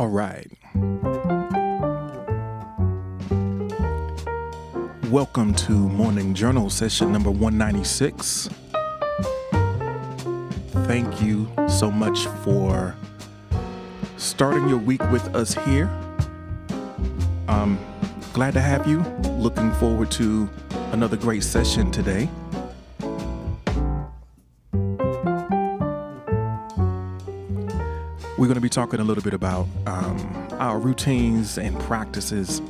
All right. Welcome to Morning Journal session number 196. Thank you so much for starting your week with us here. I'm glad to have you. Looking forward to another great session today. We're going to be talking a little bit about um, our routines and practices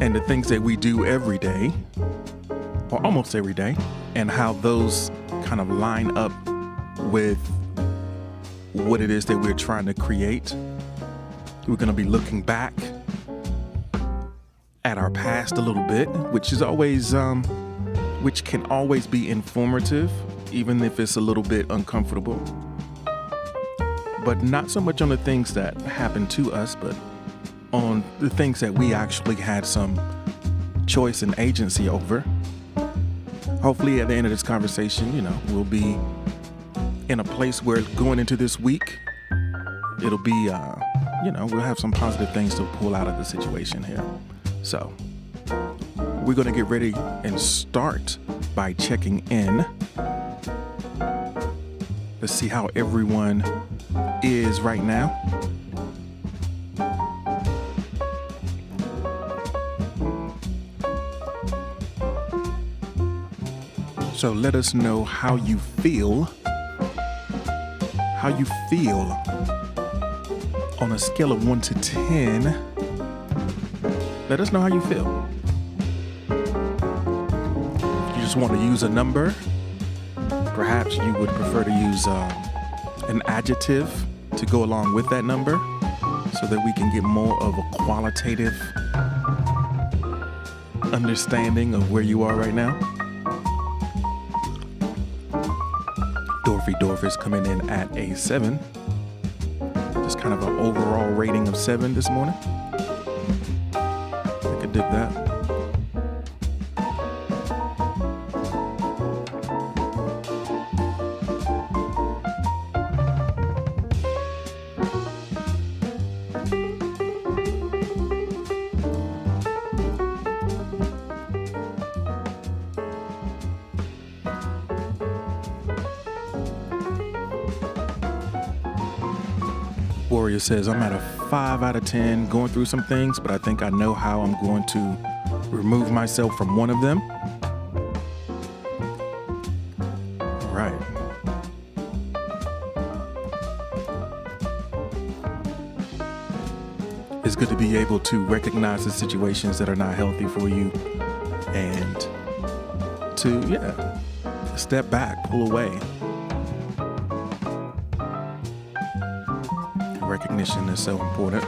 and the things that we do every day, or almost every day, and how those kind of line up with what it is that we're trying to create. We're going to be looking back at our past a little bit, which is always, um, which can always be informative, even if it's a little bit uncomfortable but not so much on the things that happened to us, but on the things that we actually had some choice and agency over. Hopefully, at the end of this conversation, you know, we'll be in a place where going into this week, it'll be, uh, you know, we'll have some positive things to pull out of the situation here. So, we're going to get ready and start by checking in. Let's see how everyone is right now. So let us know how you feel. How you feel on a scale of 1 to 10. Let us know how you feel. If you just want to use a number, perhaps you would prefer to use uh, an adjective to go along with that number so that we can get more of a qualitative understanding of where you are right now. Dorothy Dorf is coming in at a 7. Just kind of an overall rating of 7 this morning. I could dig that. Says, I'm at a 5 out of 10 going through some things, but I think I know how I'm going to remove myself from one of them. Right. It's good to be able to recognize the situations that are not healthy for you and to, yeah, step back, pull away. Recognition is so important.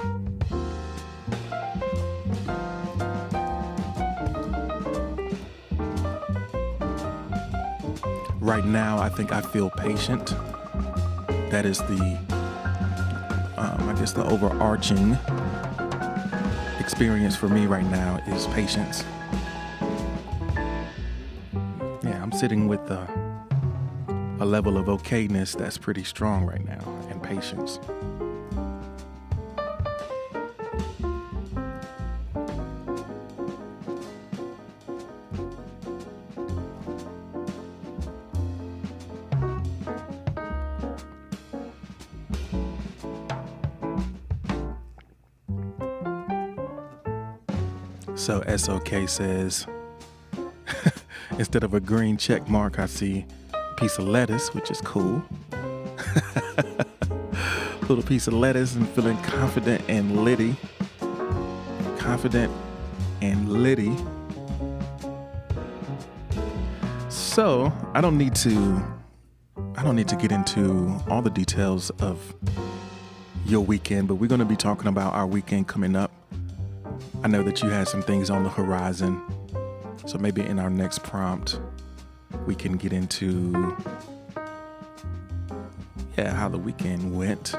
Right now, I think I feel patient. That is the, um, I guess, the overarching experience for me right now is patience. Yeah, I'm sitting with a, a level of okayness that's pretty strong right now, and patience. SOK says, instead of a green check mark, I see a piece of lettuce, which is cool. Little piece of lettuce and feeling confident and litty. Confident and litty. So I don't need to I don't need to get into all the details of your weekend, but we're to be talking about our weekend coming up. I know that you had some things on the horizon. So maybe in our next prompt, we can get into yeah, how the weekend went.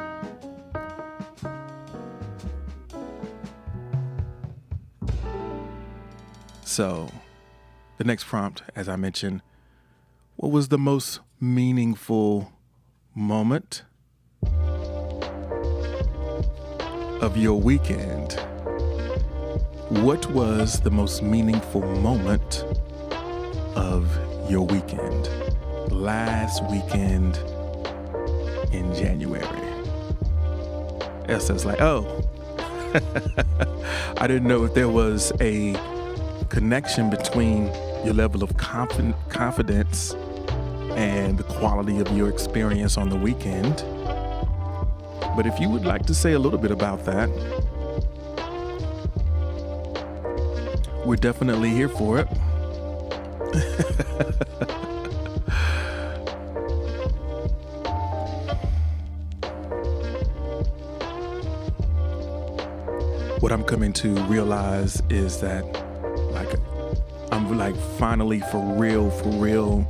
So, the next prompt, as I mentioned, what was the most meaningful moment of your weekend. What was the most meaningful moment of your weekend? Last weekend in January. Elsa's like, oh, I didn't know if there was a connection between your level of confi- confidence and the quality of your experience on the weekend. But if you would like to say a little bit about that, we're definitely here for it. what I'm coming to realize is that like I'm like finally for real, for real,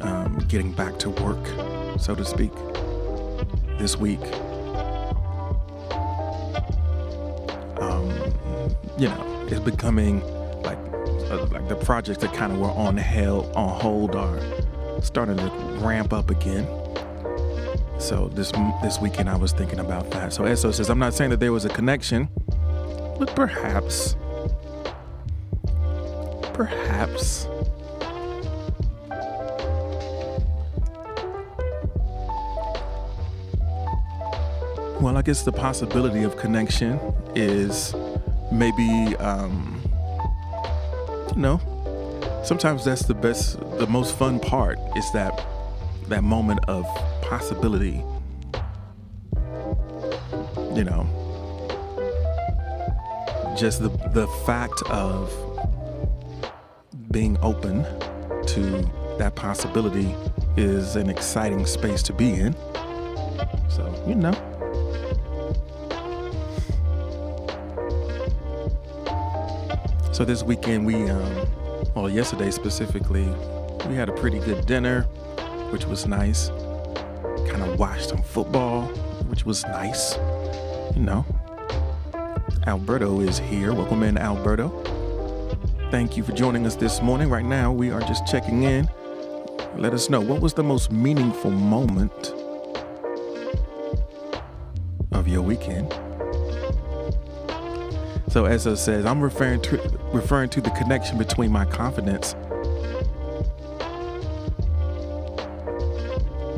um, getting back to work, so to speak, this week. Um, you know, it's becoming like uh, like the projects that kind of were on held on hold are starting to ramp up again. So this this weekend I was thinking about that. So Eso says I'm not saying that there was a connection, but perhaps, perhaps. Well, I guess the possibility of connection is maybe, um, you know, sometimes that's the best, the most fun part is that that moment of possibility. You know, just the the fact of being open to that possibility is an exciting space to be in. So, you know. So this weekend we um well yesterday specifically, we had a pretty good dinner, which was nice. Kind of watched some football, which was nice. You know, Alberto is here. Welcome in, Alberto. Thank you for joining us this morning. Right now, we are just checking in. Let us know what was the most meaningful moment of your weekend. So, as says, I'm referring to referring to the connection between my confidence.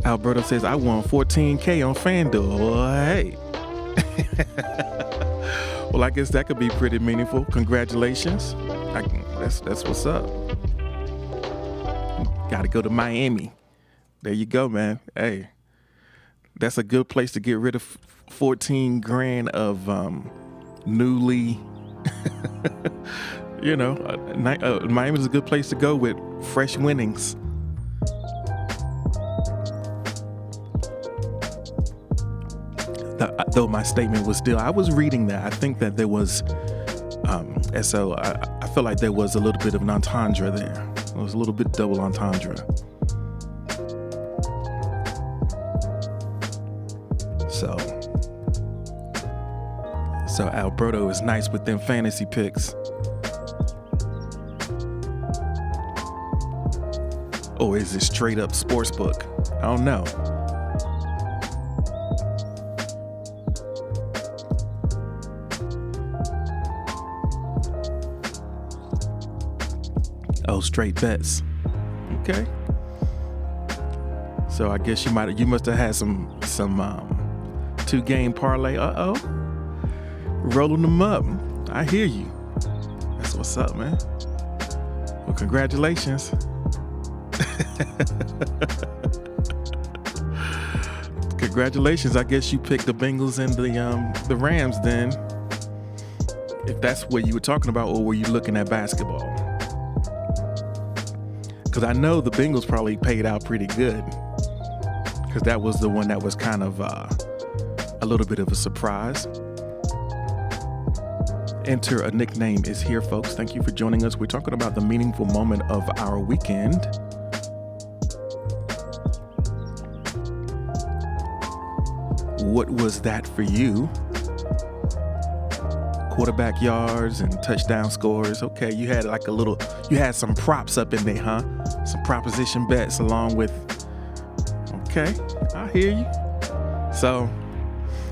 Alberto says I won 14k on FanDuel. Hey. well, I guess that could be pretty meaningful. Congratulations. I, that's that's what's up. Got to go to Miami. There you go, man. Hey, that's a good place to get rid of 14 grand of um, newly. you know, uh, uh, Miami is a good place to go with fresh winnings. The, though my statement was still, I was reading that. I think that there was, um, and so I, I felt like there was a little bit of an entendre there. It was a little bit double entendre. So Alberto is nice with them fantasy picks. Or is it straight up sports book? I don't know. Oh, straight bets. Okay. So I guess you might you must have had some some um, two game parlay. Uh oh, rolling them up. I hear you. That's what's up, man. Well, congratulations. congratulations. I guess you picked the Bengals and the um the Rams then. If that's what you were talking about, or were you looking at basketball? Because I know the Bengals probably paid out pretty good. Because that was the one that was kind of uh, a little bit of a surprise. Enter a nickname is here, folks. Thank you for joining us. We're talking about the meaningful moment of our weekend. What was that for you? Quarterback yards and touchdown scores. Okay, you had like a little, you had some props up in there, huh? Some proposition bets along with. Okay, I hear you. So,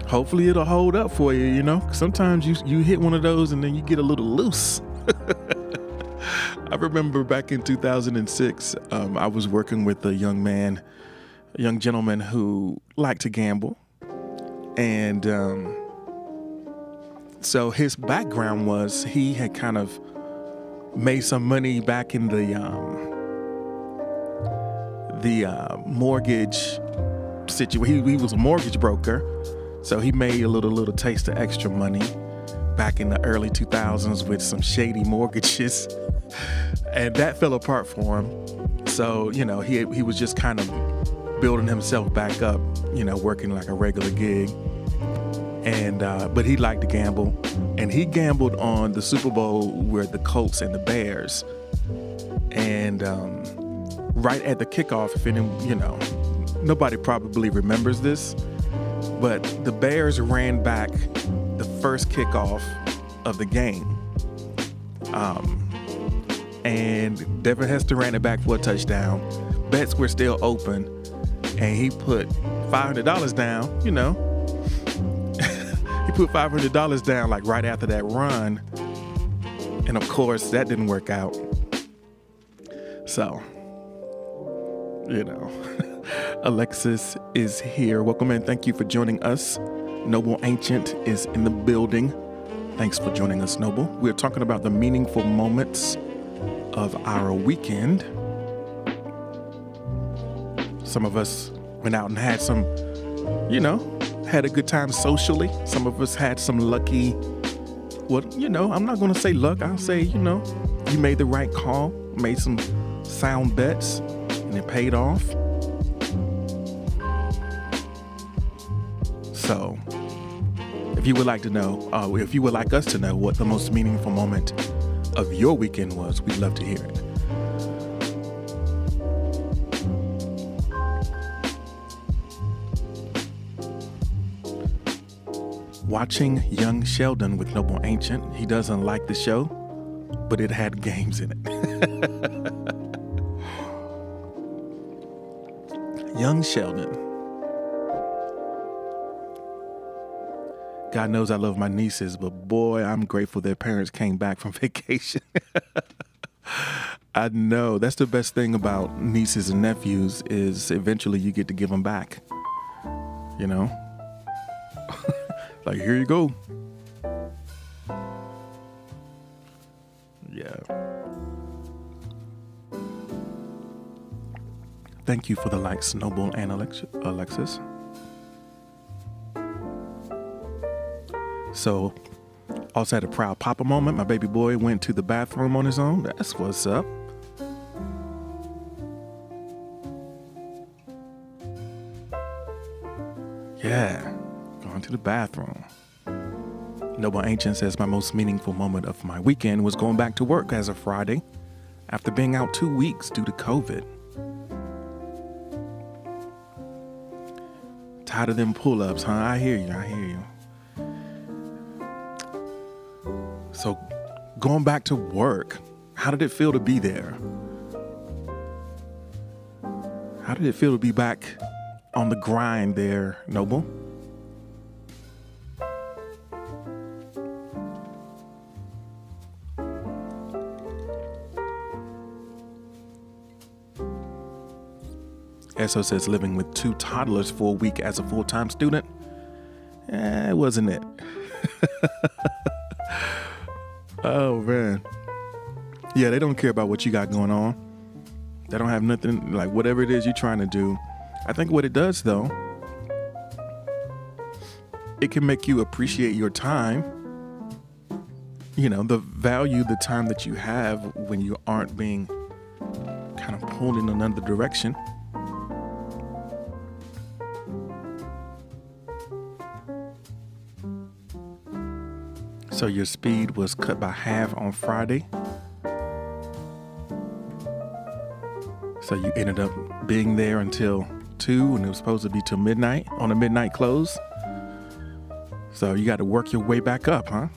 hopefully it'll hold up for you. You know, sometimes you you hit one of those and then you get a little loose. I remember back in 2006, um, I was working with a young man, a young gentleman who liked to gamble, and um, so his background was he had kind of made some money back in the um, the uh, mortgage situation. He, he was a mortgage broker, so he made a little little taste of extra money back in the early 2000s with some shady mortgages, and that fell apart for him. So you know he he was just kind of building himself back up, you know, working like a regular gig. And uh, but he liked to gamble, and he gambled on the Super Bowl where the Colts and the Bears, and um, right at the kickoff, if any, you know, nobody probably remembers this, but the Bears ran back the first kickoff of the game. Um, and Devin Hester ran it back for a touchdown. Bets were still open, and he put $500 down, you know. he put $500 down like right after that run. And of course, that didn't work out. So, you know. Alexis is here. Welcome and thank you for joining us. Noble Ancient is in the building. Thanks for joining us, Noble. We're talking about the meaningful moments of our weekend. Some of us went out and had some, you know, had a good time socially. Some of us had some lucky, well, you know, I'm not going to say luck. I'll say, you know, you made the right call, made some sound bets, and it paid off. So, if you would like to know, uh, if you would like us to know what the most meaningful moment of your weekend was, we'd love to hear it. Watching Young Sheldon with Noble Ancient, he doesn't like the show, but it had games in it. Young Sheldon. God knows I love my nieces, but boy, I'm grateful their parents came back from vacation. I know that's the best thing about nieces and nephews is eventually you get to give them back. You know, like here you go. Yeah. Thank you for the likes, Noble and Alexis. So, also had a proud papa moment. My baby boy went to the bathroom on his own. That's what's up. Yeah, going to the bathroom. Noble Ancient says my most meaningful moment of my weekend was going back to work as of Friday after being out two weeks due to COVID. Tired of them pull ups, huh? I hear you, I hear you. Going back to work, how did it feel to be there? How did it feel to be back on the grind there, Noble? Eso says living with two toddlers for a week as a full time student. Eh, wasn't it. Yeah, they don't care about what you got going on. They don't have nothing like whatever it is you're trying to do. I think what it does though, it can make you appreciate your time. You know, the value the time that you have when you aren't being kind of pulled in another direction. So your speed was cut by half on Friday. So you ended up being there until 2 and it was supposed to be till midnight on a midnight close. So you got to work your way back up, huh?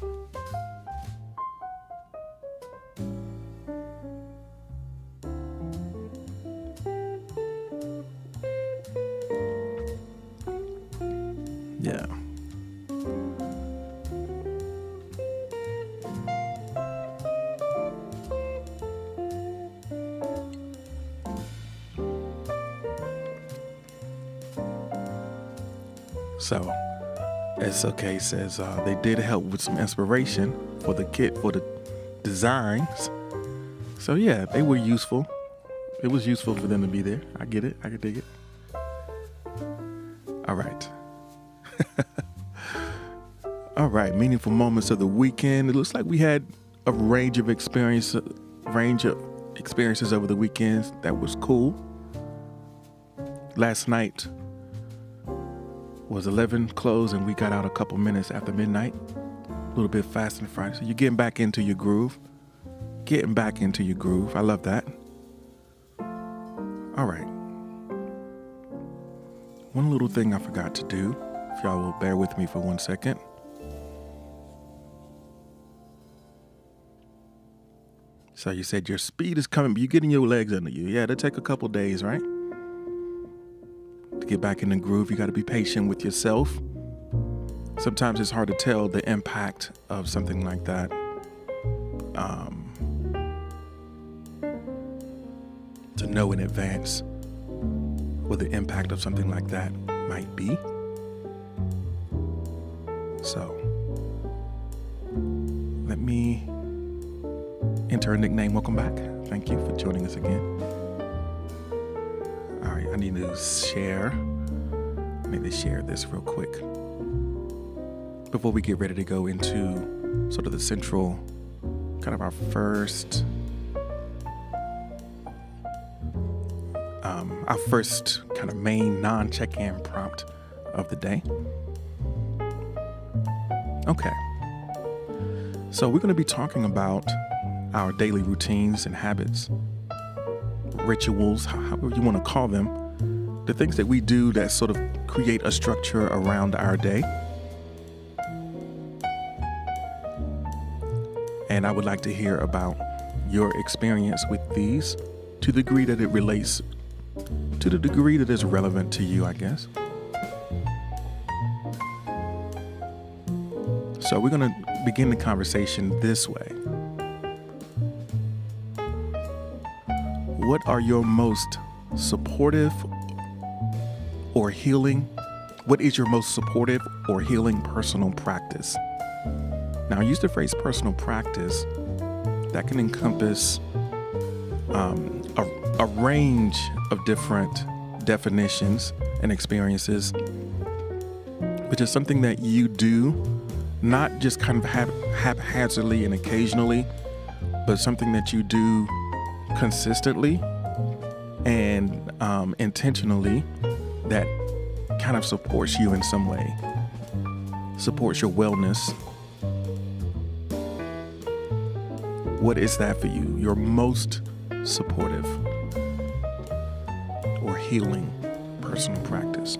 SOK says uh, they did help with some inspiration for the kit for the designs. So yeah, they were useful. It was useful for them to be there. I get it. I can dig it. All right. All right, meaningful moments of the weekend. It looks like we had a range of experience, range of experiences over the weekends. That was cool. Last night was 11 close, and we got out a couple minutes after midnight. A little bit fast and Friday. So you're getting back into your groove. Getting back into your groove. I love that. All right. One little thing I forgot to do, if y'all will bear with me for one second. So you said your speed is coming, but you're getting your legs under you. Yeah, it'll take a couple days, right? To get back in the groove, you got to be patient with yourself. Sometimes it's hard to tell the impact of something like that. Um, to know in advance what the impact of something like that might be. So, let me enter a nickname. Welcome back. Thank you for joining us again. Need to share. I need to share this real quick before we get ready to go into sort of the central, kind of our first um, our first kind of main non check in prompt of the day. Okay. So, we're going to be talking about our daily routines and habits, rituals, however you want to call them, the things that we do that sort of create a structure around our day. And I would like to hear about your experience with these to the degree that it relates to the degree that is relevant to you, I guess. So we're going to begin the conversation this way. What are your most supportive healing? What is your most supportive or healing personal practice? Now, I use the phrase personal practice that can encompass um, a, a range of different definitions and experiences, which is something that you do, not just kind of hap- haphazardly and occasionally, but something that you do consistently and um, intentionally that kind of supports you in some way, supports your wellness. What is that for you? Your most supportive or healing personal practice.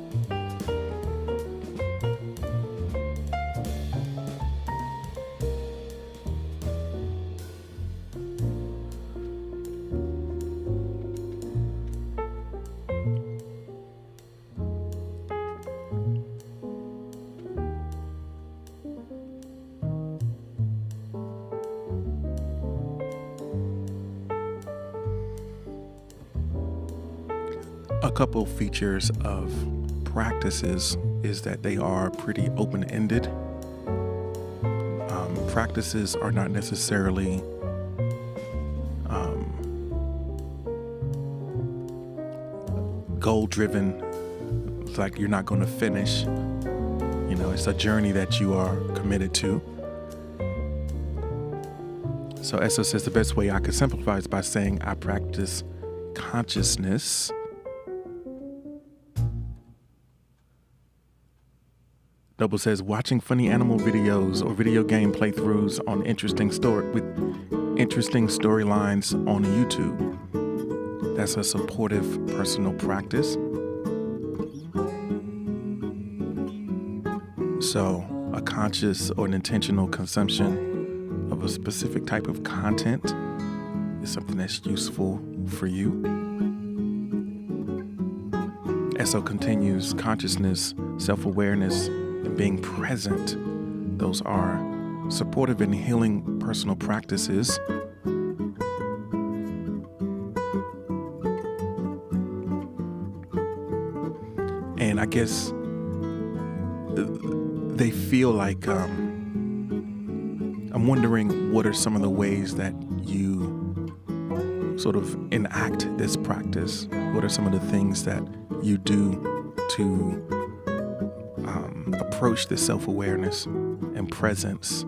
Couple features of practices is that they are pretty open ended. Um, practices are not necessarily um, goal driven, it's like you're not going to finish. You know, it's a journey that you are committed to. So, Esso says the best way I could simplify is by saying I practice consciousness Double says watching funny animal videos or video game playthroughs on interesting story with interesting storylines on YouTube. That's a supportive personal practice. So, a conscious or an intentional consumption of a specific type of content is something that's useful for you. SO continues consciousness, self awareness, and being present. Those are supportive and healing personal practices. And I guess they feel like um, I'm wondering what are some of the ways that you sort of enact this practice? What are some of the things that you do to approach this self awareness and presence?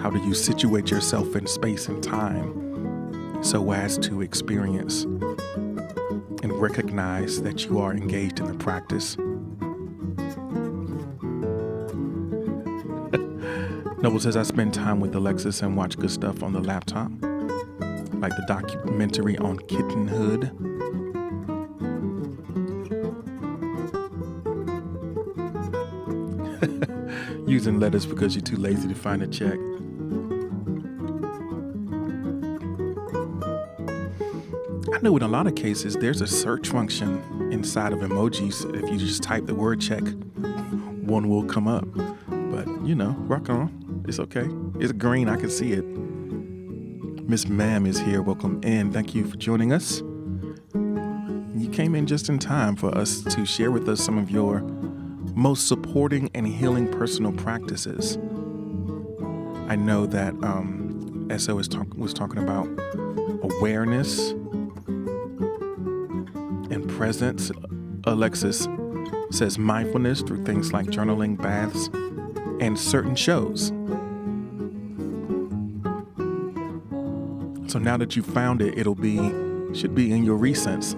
How do you situate yourself in space and time so as to experience and recognize that you are engaged in the practice? Noble says, I spend time with Alexis and watch good stuff on the laptop, like the documentary on kittenhood. Using letters because you're too lazy to find a check. I know in a lot of cases there's a search function inside of emojis. If you just type the word check, one will come up. But you know, rock on. It's okay. It's green. I can see it. Miss Ma'am is here. Welcome in. Thank you for joining us. You came in just in time for us to share with us some of your most supporting and healing personal practices. I know that um, SO was, talk- was talking about awareness and presence. Alexis says mindfulness through things like journaling, baths, and certain shows. So now that you found it, it'll be should be in your recents.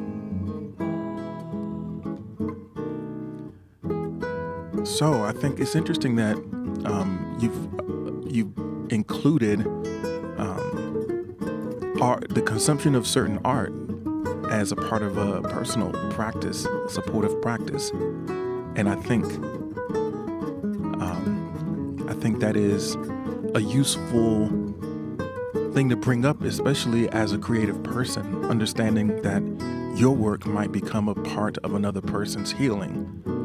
So I think it's interesting that um, you've you've included um, art, the consumption of certain art as a part of a personal practice, supportive practice, and I think um, I think that is a useful thing to bring up, especially as a creative person, understanding that your work might become a part of another person's healing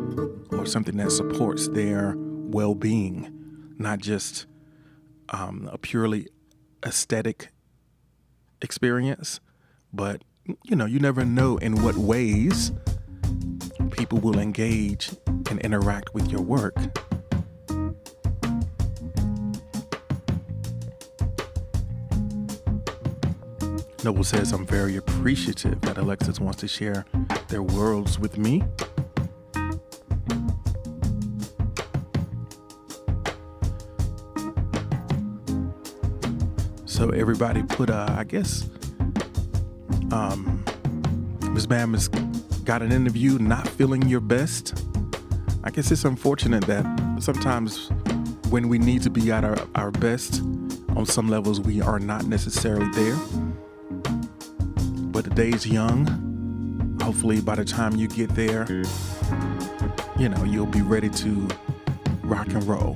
or something that supports their well being, not just um, a purely aesthetic experience, but you know, you never know in what ways people will engage and interact with your work. Noble says, I'm very appreciative that Alexis wants to share their worlds with me. So everybody put, uh, I guess, um, Ms. Bam has got an interview not feeling your best. I guess it's unfortunate that sometimes when we need to be at our, our best, on some levels, we are not necessarily there but the day's young. Hopefully, by the time you get there, you know, you'll be ready to rock and roll.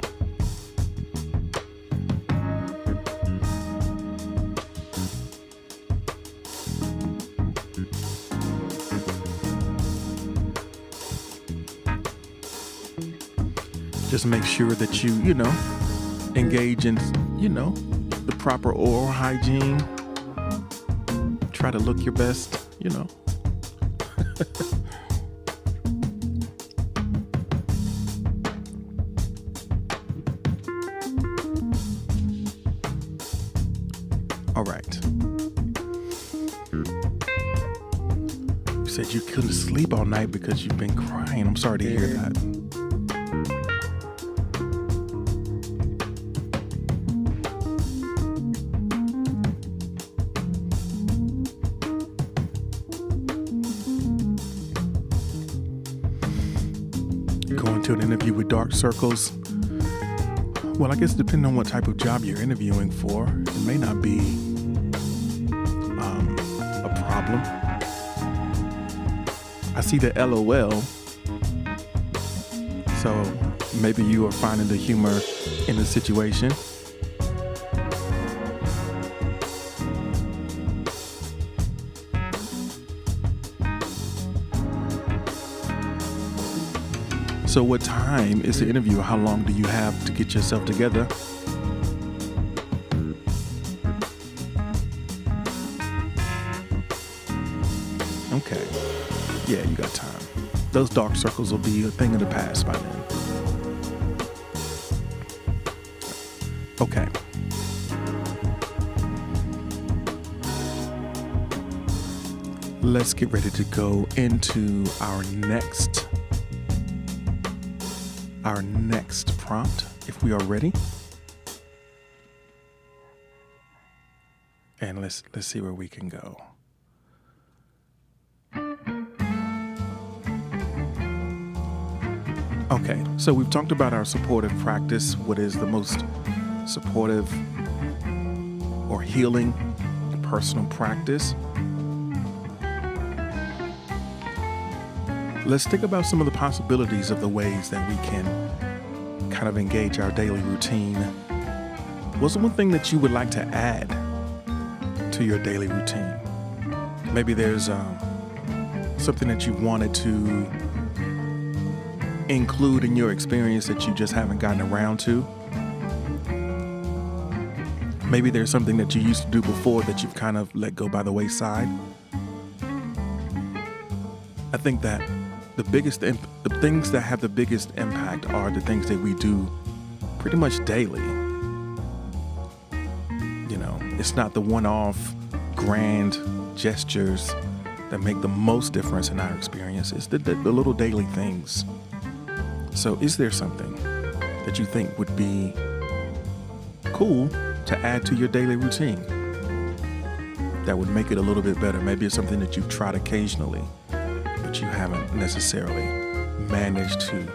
Just make sure that you, you know, engage in, you know, the proper oral hygiene try to look your best, you know. All right. You said you couldn't sleep all night because you've been crying. I'm sorry to hear that. Circles? Well, I guess depending on what type of job you're interviewing for, it may not be um, a problem. I see the LOL, so maybe you are finding the humor in the situation. So, what time is the interview? How long do you have to get yourself together? Okay. Yeah, you got time. Those dark circles will be a thing of the past by then. Okay. Let's get ready to go into our next our next prompt if we are ready. And let's let's see where we can go. Okay, so we've talked about our supportive practice, what is the most supportive or healing personal practice. Let's think about some of the possibilities of the ways that we can kind of engage our daily routine. What's one thing that you would like to add to your daily routine? Maybe there's um, something that you wanted to include in your experience that you just haven't gotten around to. Maybe there's something that you used to do before that you've kind of let go by the wayside. I think that the biggest, imp- the things that have the biggest impact are the things that we do pretty much daily. You know, it's not the one off grand gestures that make the most difference in our experience, it's the, the, the little daily things. So, is there something that you think would be cool to add to your daily routine that would make it a little bit better? Maybe it's something that you've tried occasionally, you haven't necessarily managed to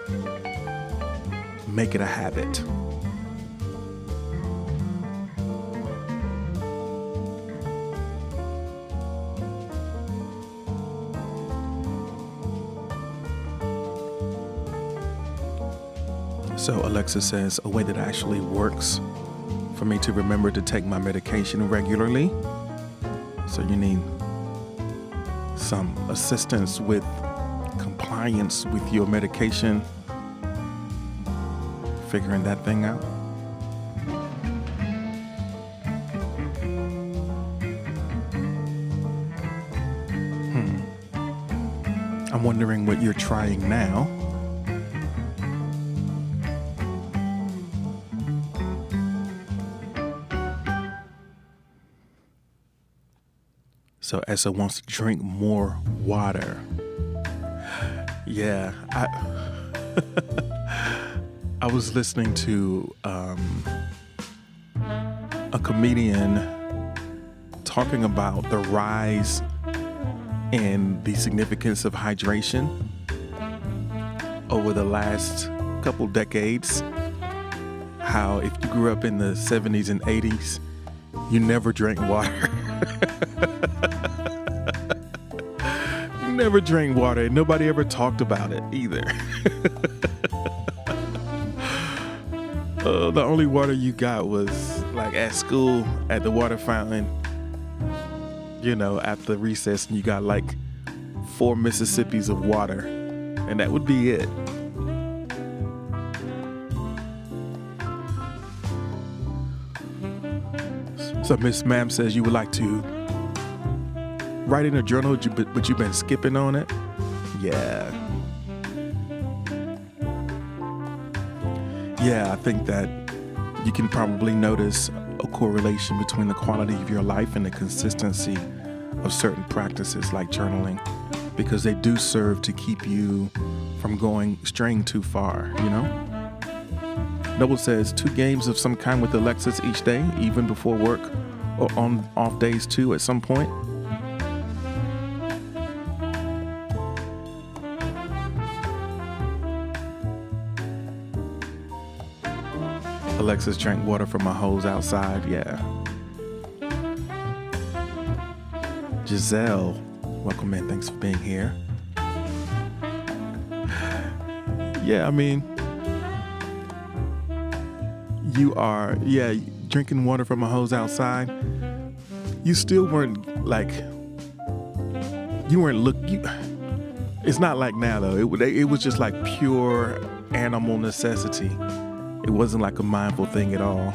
make it a habit. So Alexa says a way that actually works for me to remember to take my medication regularly. So you need some assistance with compliance with your medication, figuring that thing out. Hmm. I'm wondering what you're trying now. So Essa wants to drink more water. Yeah, I I was listening to um, a comedian talking about the rise and the significance of hydration over the last couple decades. How if you grew up in the 70s and 80s, you never drank water. never drank water, and nobody ever talked about it either. uh, the only water you got was like at school at the water fountain. You know, after recess, and you got like four Mississippis of water, and that would be it. So Miss Ma'am says you would like to write in a journal, but you've been skipping on it. Yeah. Yeah, I think that you can probably notice a correlation between the quality of your life and the consistency of certain practices like journaling because they do serve to keep you from going straying too far, you know? Noble says two games of some kind with Alexis each day, even before work or on off days too at some point. Alexis drank water from a hose outside, yeah. Giselle, welcome in, thanks for being here. Yeah, I mean, you are, yeah, drinking water from a hose outside, you still weren't like, you weren't look. You, it's not like now though. It it was just like pure animal necessity. It wasn't like a mindful thing at all.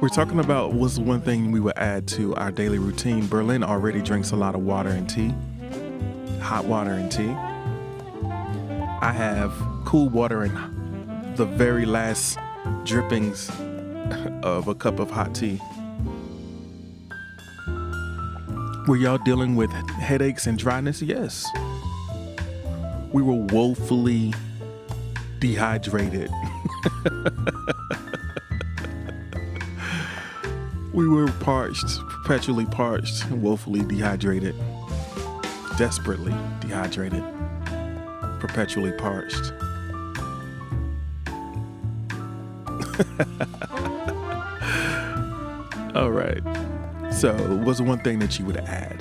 We're talking about what's one thing we would add to our daily routine. Berlin already drinks a lot of water and tea, hot water and tea. I have cool water and the very last drippings of a cup of hot tea. Were y'all dealing with headaches and dryness? Yes. We were woefully dehydrated. we were parched, perpetually parched, and woefully dehydrated, desperately dehydrated, perpetually parched. All right. So, what's one thing that you would add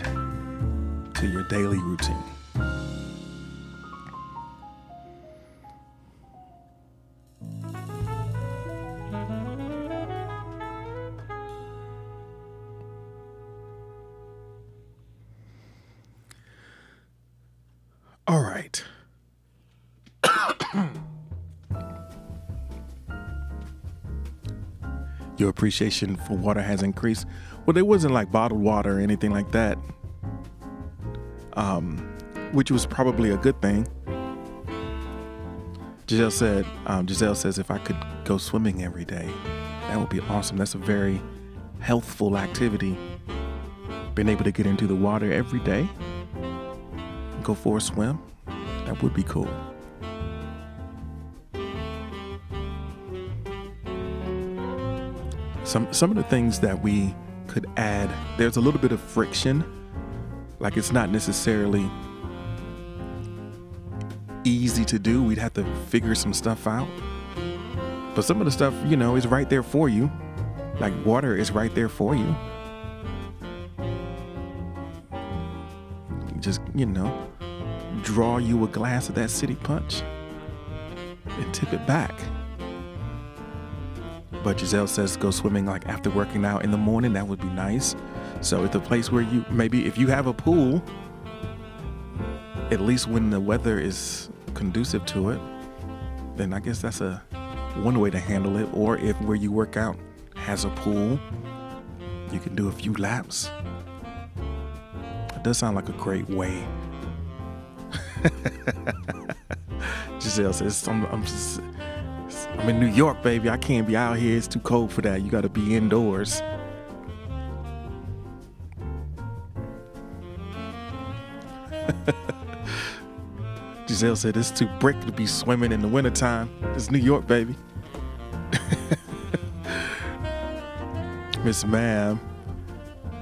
to your daily routine? Appreciation for water has increased. Well, it wasn't like bottled water or anything like that, um, which was probably a good thing. Giselle said, um, Giselle says, if I could go swimming every day, that would be awesome. That's a very healthful activity. Being able to get into the water every day, go for a swim, that would be cool. Some some of the things that we could add, there's a little bit of friction. Like it's not necessarily easy to do. We'd have to figure some stuff out. But some of the stuff, you know, is right there for you. Like water is right there for you. Just, you know, draw you a glass of that city punch and tip it back. But Giselle says go swimming like after working out in the morning. That would be nice. So it's a place where you maybe if you have a pool, at least when the weather is conducive to it, then I guess that's a one way to handle it. Or if where you work out has a pool, you can do a few laps. It does sound like a great way. Giselle says, I'm, I'm, I'm in New York, baby. I can't be out here. It's too cold for that. You got to be indoors. Giselle said, It's too brick to be swimming in the wintertime. It's New York, baby. Miss Ma'am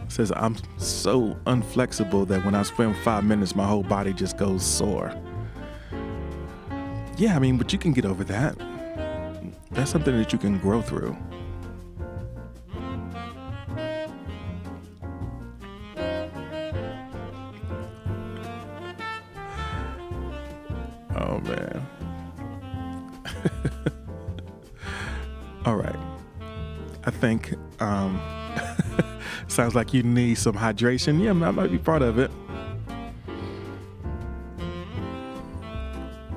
says, I'm so unflexible that when I swim five minutes, my whole body just goes sore. Yeah, I mean, but you can get over that. That's something that you can grow through. Oh, man. All right. I think um, sounds like you need some hydration. Yeah, that might be part of it.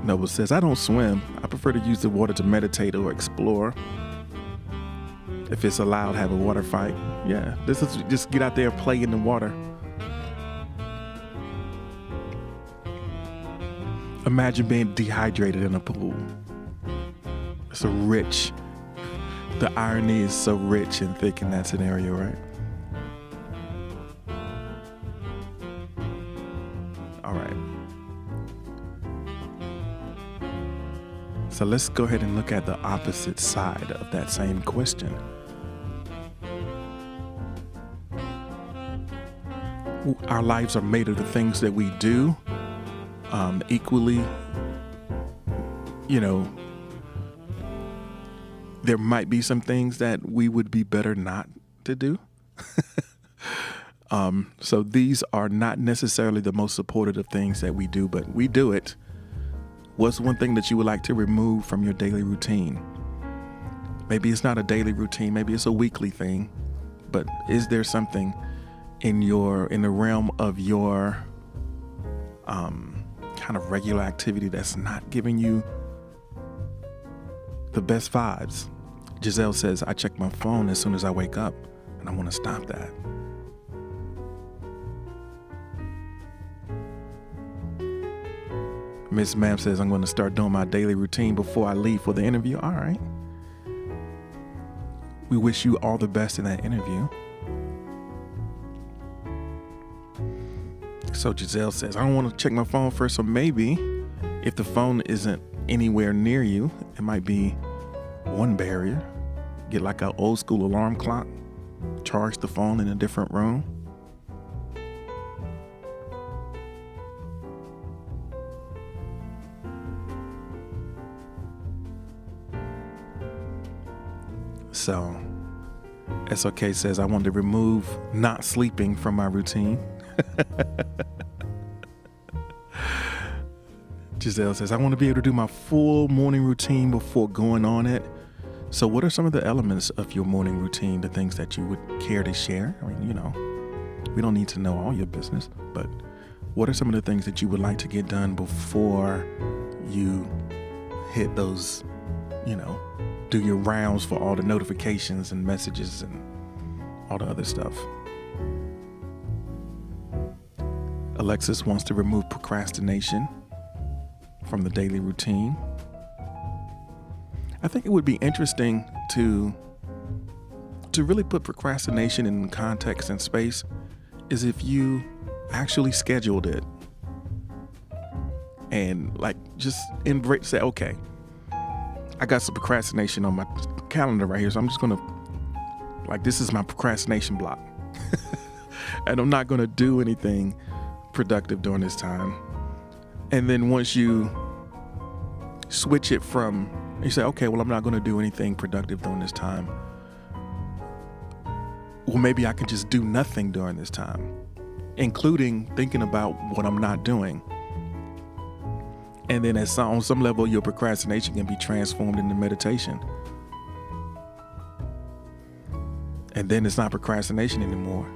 Noble says, I don't swim. Prefer to use the water to meditate or explore. If it's allowed, have a water fight. Yeah, this is just get out there and play in the water. Imagine being dehydrated in a pool. It's a rich, the irony is so rich and thick in that scenario, right? So let's go ahead and look at the opposite side of that same question. Our lives are made of the things that we do. Um, equally, you know, there might be some things that we would be better not to do. um, so these are not necessarily the most supportive of things that we do, but we do it. What's one thing that you would like to remove from your daily routine? Maybe it's not a daily routine, maybe it's a weekly thing, but is there something in your in the realm of your um, kind of regular activity that's not giving you the best vibes? Giselle says, I check my phone as soon as I wake up, and I want to stop that. Miss Ma'am says, I'm going to start doing my daily routine before I leave for the interview. All right. We wish you all the best in that interview. So Giselle says, I don't want to check my phone first, so maybe if the phone isn't anywhere near you, it might be one barrier. Get like an old school alarm clock, charge the phone in a different room. So, SOK says, I want to remove not sleeping from my routine. Giselle says, I want to be able to do my full morning routine before going on it. So, what are some of the elements of your morning routine, the things that you would care to share? I mean, you know, we don't need to know all your business, but what are some of the things that you would like to get done before you hit those, you know, do your rounds for all the notifications and messages and all the other stuff? Alexis wants to remove procrastination from the daily routine. I think it would be interesting to to really put procrastination in context and space is if you actually scheduled it and like just embrace say okay i got some procrastination on my calendar right here so i'm just gonna like this is my procrastination block and i'm not gonna do anything productive during this time. And then once you switch it from, you say, okay, well, I'm not to do anything productive during this time. Well, maybe I can just do nothing during this time, including thinking about what I'm not doing. And then at some, on some level, your procrastination can be transformed into meditation. And then it's not procrastination anymore.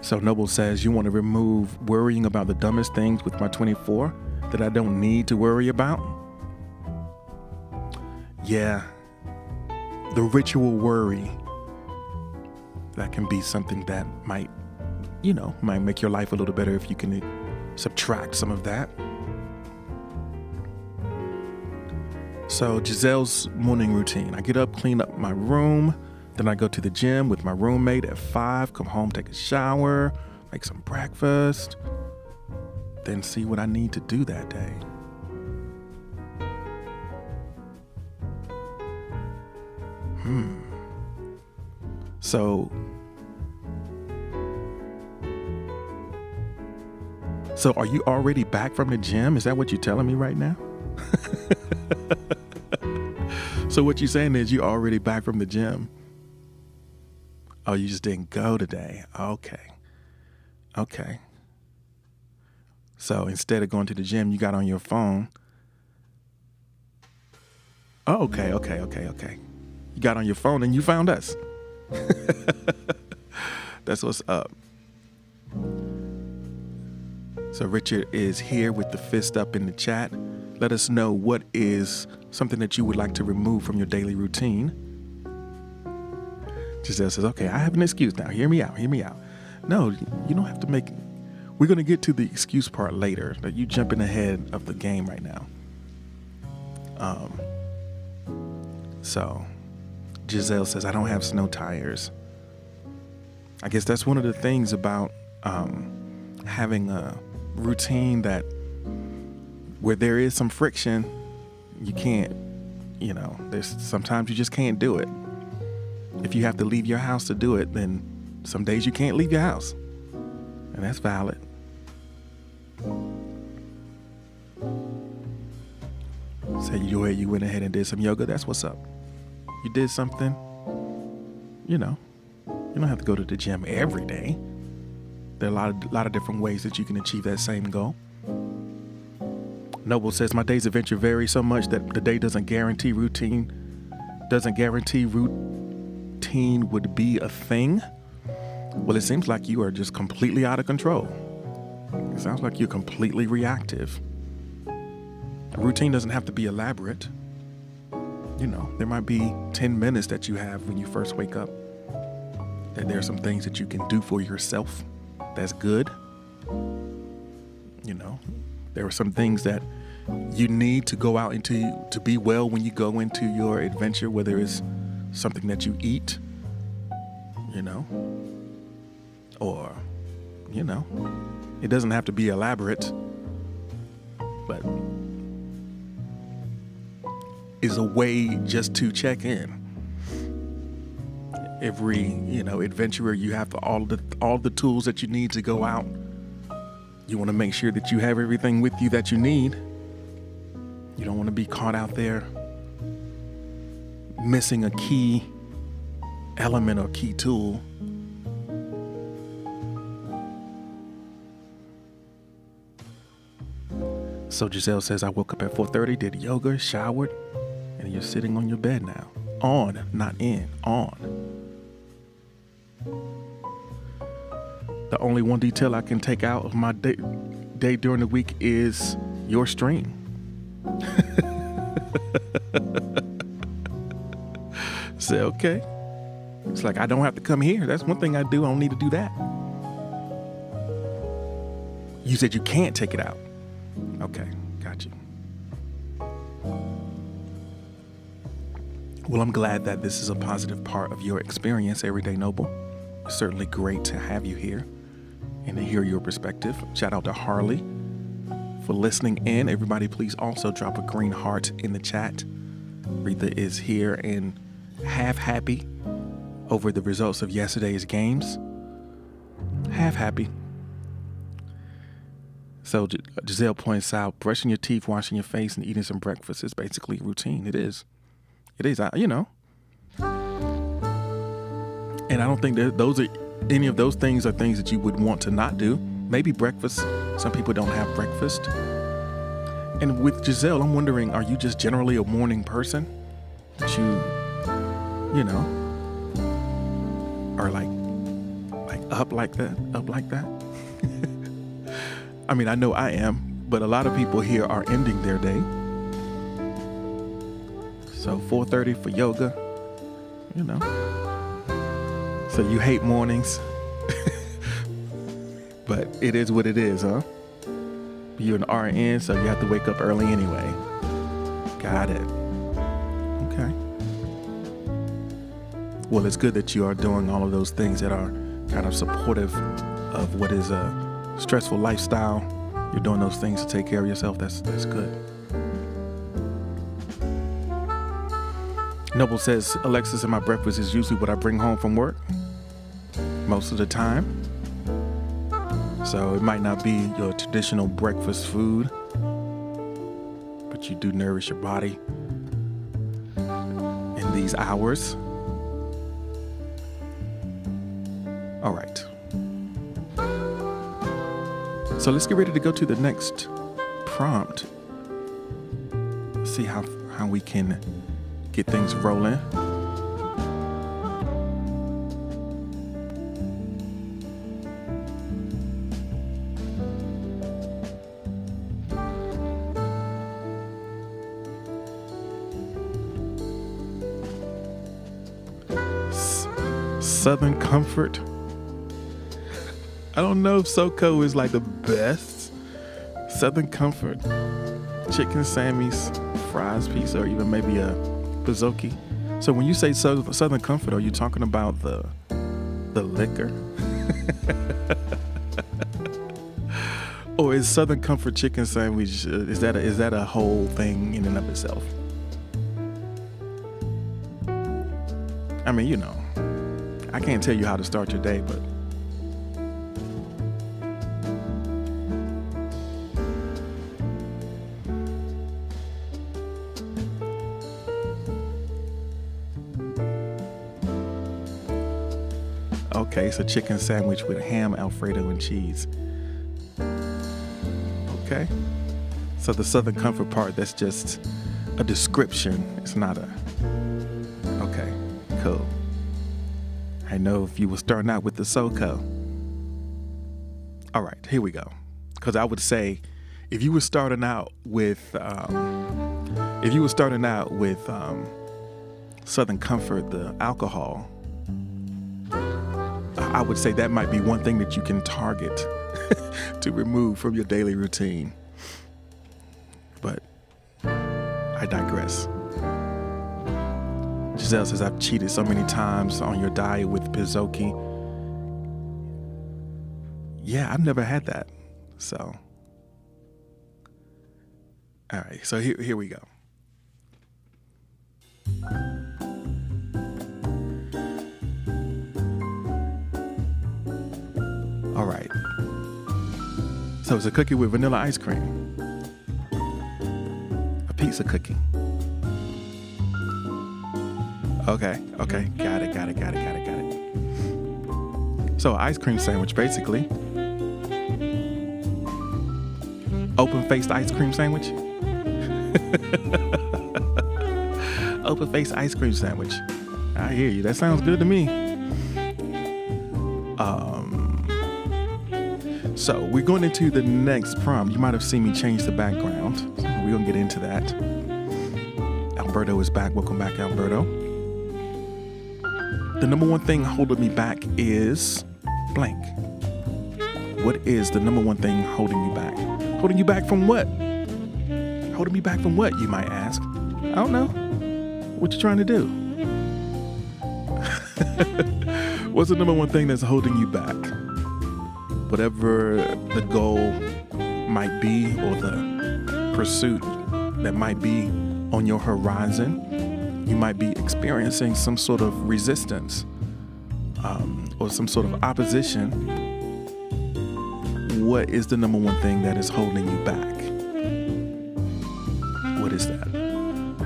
So Noble says, You want to remove worrying about the dumbest things with my 24 that I don't need to worry about? Yeah, the ritual worry that can be something that might, you know, might make your life a little better if you can subtract some of that. So, Giselle's morning routine I get up, clean up my room then I go to the gym with my roommate at five, come home, take a shower, make some breakfast, then see what I need to do that day. Hmm. So, so are you already back from the gym? Is that what you're telling me right now? so what you're saying is you're already back from the gym. Oh, you just didn't go today. Okay. Okay. So instead of going to the gym, you got on your phone. Oh, okay, okay, okay, okay. You got on your phone and you found us. That's what's up. So Richard is here with the fist up in the chat. Let us know what is something that you would like to remove from your daily routine. Giselle says, okay, I have an excuse now. Hear me out. Hear me out. No, you don't have to make. We're going to get to the excuse part later. That you jumping ahead of the game right now. Um. So, Giselle says, I don't have snow tires. I guess that's one of the things about um, having a routine that where there is some friction, you can't, you know, there's sometimes you just can't do it. If you have to leave your house to do it, then some days you can't leave your house. And that's valid. Say you you went ahead and did some yoga, that's what's up. You did something, you know, you don't have to go to the gym every day. There are a lot of, lot of different ways that you can achieve that same goal. Noble says, My day's adventure vary so much that the day doesn't guarantee routine, doesn't guarantee routine would be a thing, well, it seems like you are just completely out of control. It sounds like you're completely reactive. A routine doesn't have to be elaborate. You know, there might be 10 minutes that you have when you first wake up. That there are some things that you can do for yourself that's good. You know, there are some things that you need to go out into to be well when you go into your adventure, whether it's something that you eat, you know, or, you know, it doesn't have to be elaborate, but is a way just to check in. Every, you know, adventurer, you have all the all the tools that you need to go out. You want to make sure that you have everything with you that you need. You don't want to be caught out there missing a key element or key tool. So Giselle says I woke up at 4:30, did yoga, showered, and you're sitting on your bed now. On, not in, on. The only one detail I can take out of my day, day during the week is your stream. Say, okay. It's like I don't have to come here. That's one thing I do. I don't need to do that. You said you can't take it out. Okay, got you. Well, I'm glad that this is a positive part of your experience, Everyday Noble. Certainly great to have you here and to hear your perspective. Shout out to Harley for listening in. Everybody, please also drop a green heart in the chat. Retha is here and half happy over the results of yesterday's games. Half happy. So Giselle points out brushing your teeth, washing your face, and eating some breakfast is basically routine. It is. It is, you know. And I don't think that those are any of those things are things that you would want to not do. Maybe breakfast. Some people don't have breakfast. And with Giselle, I'm wondering, are you just generally a morning person? That you, you know, are like, like up like that, up like that. I mean, I know I am, but a lot of people here are ending their day. So 4:30 for yoga, you know. So you hate mornings. but it is what it is, huh? You're an RN, so you have to wake up early anyway. Got it. Okay. Well, it's good that you are doing all of those things that are kind of supportive of what is a stressful lifestyle, you're doing those things to take care of yourself, that's that's good. Noble says, Alexis and my breakfast is usually what I bring home from work most of the time. So it might not be your traditional breakfast food, but you do nourish your body in these hours. All right. So let's get ready to go to the next prompt. See how how we can get things rolling. Southern Comfort I don't know if SoCo is like the best. Southern Comfort, chicken Sammy's, fries pizza, or even maybe a Pizookie. So when you say Southern Comfort, are you talking about the the liquor? or is Southern Comfort chicken sandwich uh, is that a, is that a whole thing in and of itself? I mean, you know, I can't tell you how to start your day, but Okay, it's a chicken sandwich with ham, Alfredo, and cheese. Okay. So the Southern Comfort part, that's just a description. It's not a. I know if you were starting out with the SoCo. All right, here we go. Because I would say, if you were starting out with, um, if you were starting out with um, Southern Comfort, the alcohol, I would say that might be one thing that you can target to remove from your daily routine. But I digress. Giselle says, I've cheated so many times on your diet with Pizookie. Yeah, I've never had that. So, all right. So here, here we go. All right. So it's a cookie with vanilla ice cream. A pizza cookie. Okay, okay. Got it, got it, got it, got it, got it. So, ice cream sandwich basically. Open faced ice cream sandwich. Open faced ice cream sandwich. I hear you. That sounds good to me. Um, so we're going into the next prompt. You might have seen me change the background. So we're gonna get into that. Alberto is back. Welcome back, Alberto. The number one thing holding me back is blank. What is the number one thing holding you back? Holding you back from what? Holding me back from what, you might ask? I don't know. What you trying to do? What's the number one thing that's holding you back? Whatever the goal might be or the pursuit that might be on your horizon, you might be experiencing some sort of resistance um, or some sort of opposition. What is the number one thing that is holding you back? What is that?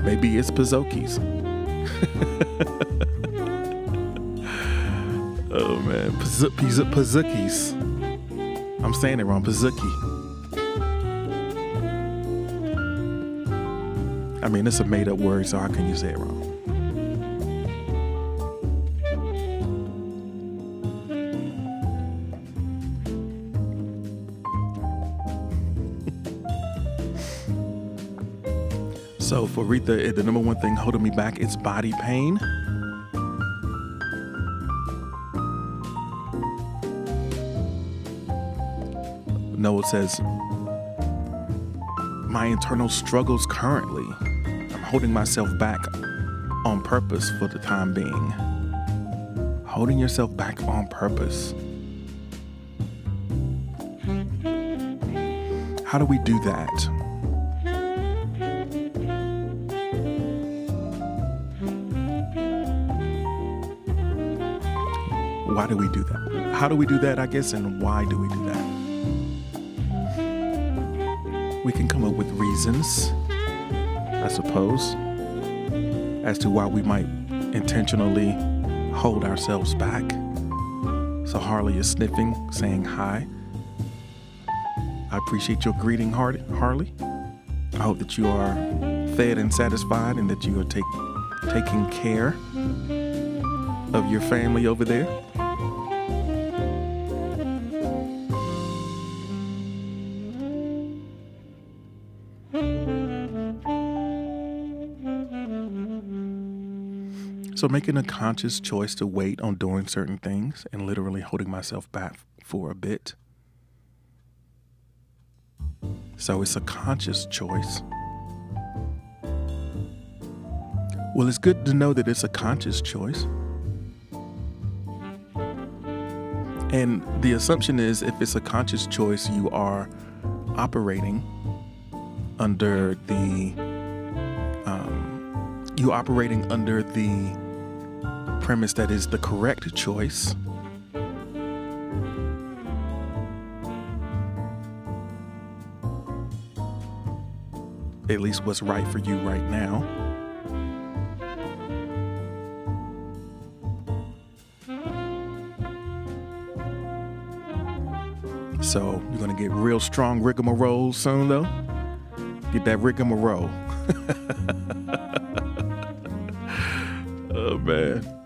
Maybe it's Pizookies. oh man, Pizookies. I'm saying it wrong, Pizookie. I mean, it's a made up word, so how can you say it wrong? so for Rita, eh, the number one thing holding me back is body pain. Noah says, my internal struggles currently. Holding myself back on purpose for the time being. Holding yourself back on purpose. How do we do that? Why do we do that? How do we do that, I guess, and why do we do that? we can come up with reasons, suppose, as to why we might intentionally hold ourselves back. So Harley is sniffing, saying hi. I appreciate your greeting, Harley. I hope that you are fed and satisfied and that you are take, taking care of your family over there. So, making a conscious choice to wait on doing certain things and literally holding myself back for a bit. So, it's a conscious choice. Well, it's good to know that it's a conscious choice. And the assumption is if it's a conscious choice, you are operating under the, um, you operating under the premise that is the correct choice. At least what's right for you right now. So you're gonna get real strong rigmarole soon though. Get that rigmarole. oh man.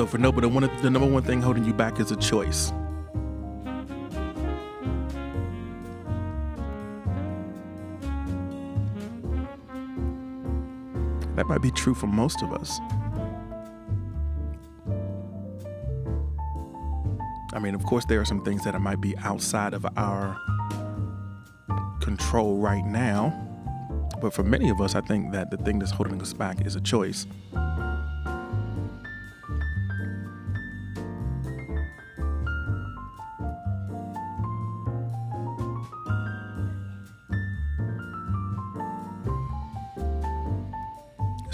So for nobody, one the number one thing holding you back is a choice. That might be true for most of us. I mean, of course, there are some things that might be outside of our control right now, But for many of us, I think that the thing that's holding us back is a choice.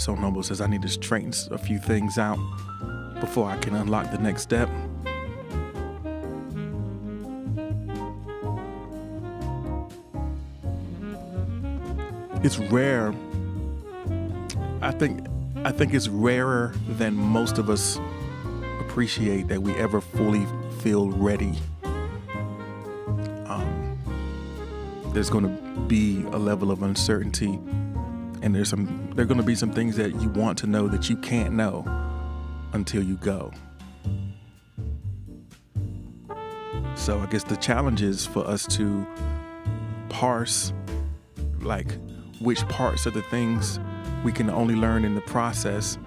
So Noble says, I need to straighten a few things out before I can unlock the next step. It's rare. I think I think it's rarer than most of us appreciate that we ever fully feel ready. Um, there's going to be a level of uncertainty and there's some there're going to be some things that you want to know that you can't know until you go. So i guess the challenge is for us to parse like which parts of the things we can only learn in the process.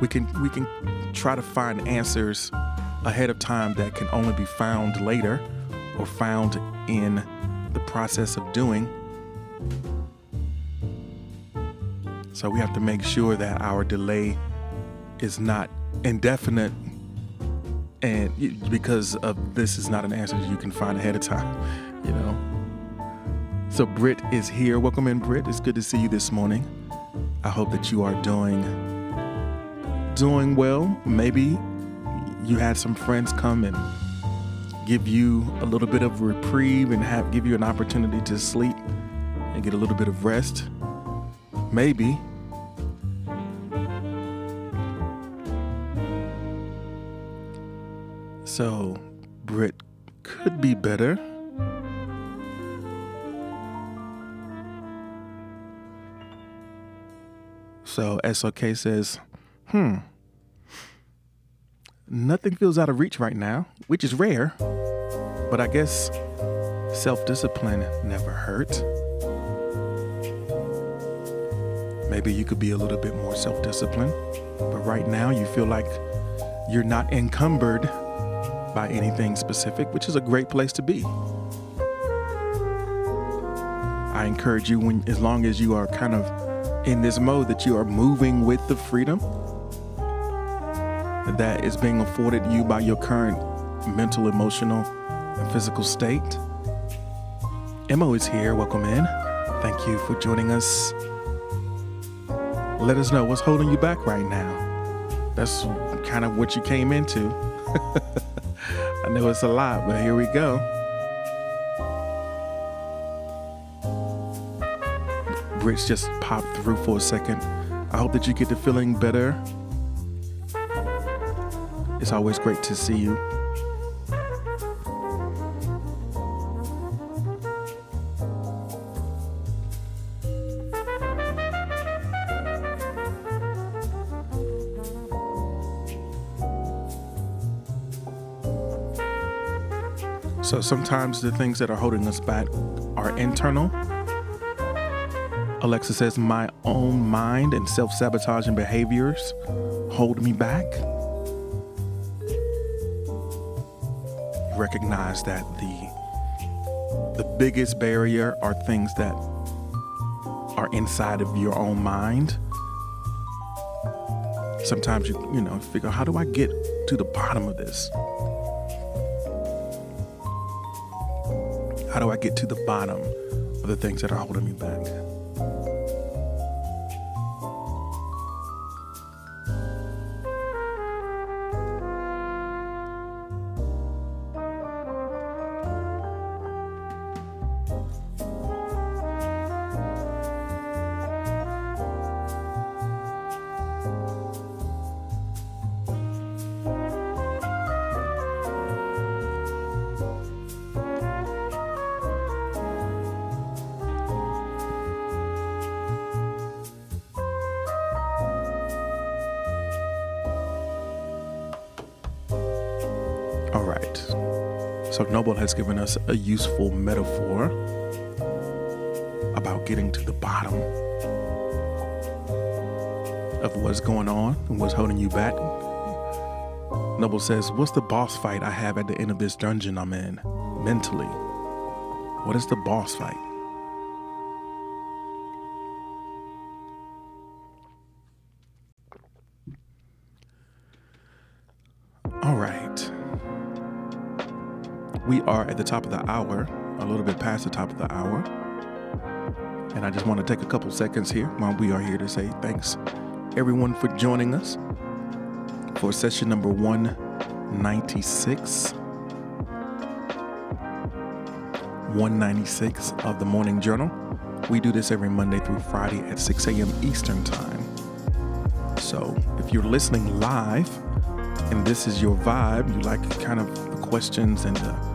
We can we can try to find answers ahead of time that can only be found later or found in the process of doing So we have to make sure that our delay is not indefinite and because of this is not an answer you can find ahead of time, you know. So Britt is here. Welcome in, Britt. It's good to see you this morning. I hope that you are doing doing well. Maybe you had some friends come and give you a little bit of reprieve and have give you an opportunity to sleep and get a little bit of rest. Maybe So, Brit could be better. So, SOK says, hmm, nothing feels out of reach right now, which is rare, but I guess self discipline never hurt. Maybe you could be a little bit more self disciplined, but right now you feel like you're not encumbered by anything specific, which is a great place to be. I encourage you when as long as you are kind of in this mode that you are moving with the freedom that is being afforded you by your current mental, emotional, and physical state. Mo is here. Welcome in. Thank you for joining us. Let us know what's holding you back right now. That's kind of what you came into. I know it's a lot, but here we go. Rich just popped through for a second. I hope that you get to feeling better. It's always great to see you. Sometimes the things that are holding us back are internal. Alexa says, My own mind and self sabotaging behaviors hold me back. Recognize that the, the biggest barrier are things that are inside of your own mind. Sometimes you, you know, figure, how do I get to the bottom of this? How do I get to the bottom of the things that are holding me back? So, Noble has given us a useful metaphor about getting to the bottom of what's going on and what's holding you back. Noble says, What's the boss fight I have at the end of this dungeon I'm in mentally? What is the boss fight? Are at the top of the hour, a little bit past the top of the hour. And I just want to take a couple seconds here while we are here to say thanks, everyone, for joining us for session number 196. 196 of the Morning Journal. We do this every Monday through Friday at 6 a.m. Eastern Time. So if you're listening live and this is your vibe, you like kind of the questions and the,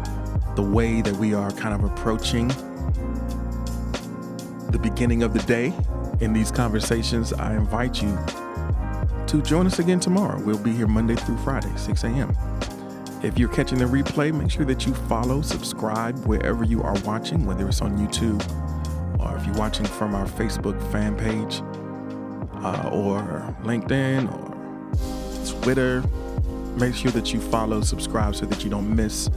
the way that we are kind of approaching the beginning of the day in these conversations, I invite you to join us again tomorrow. We'll be here Monday through Friday, 6 a.m. If you're catching the replay, make sure that you follow, subscribe wherever you are watching, whether it's on YouTube or if you're watching from our Facebook fan page uh, or LinkedIn or Twitter. Make sure that you follow, subscribe so that you don't miss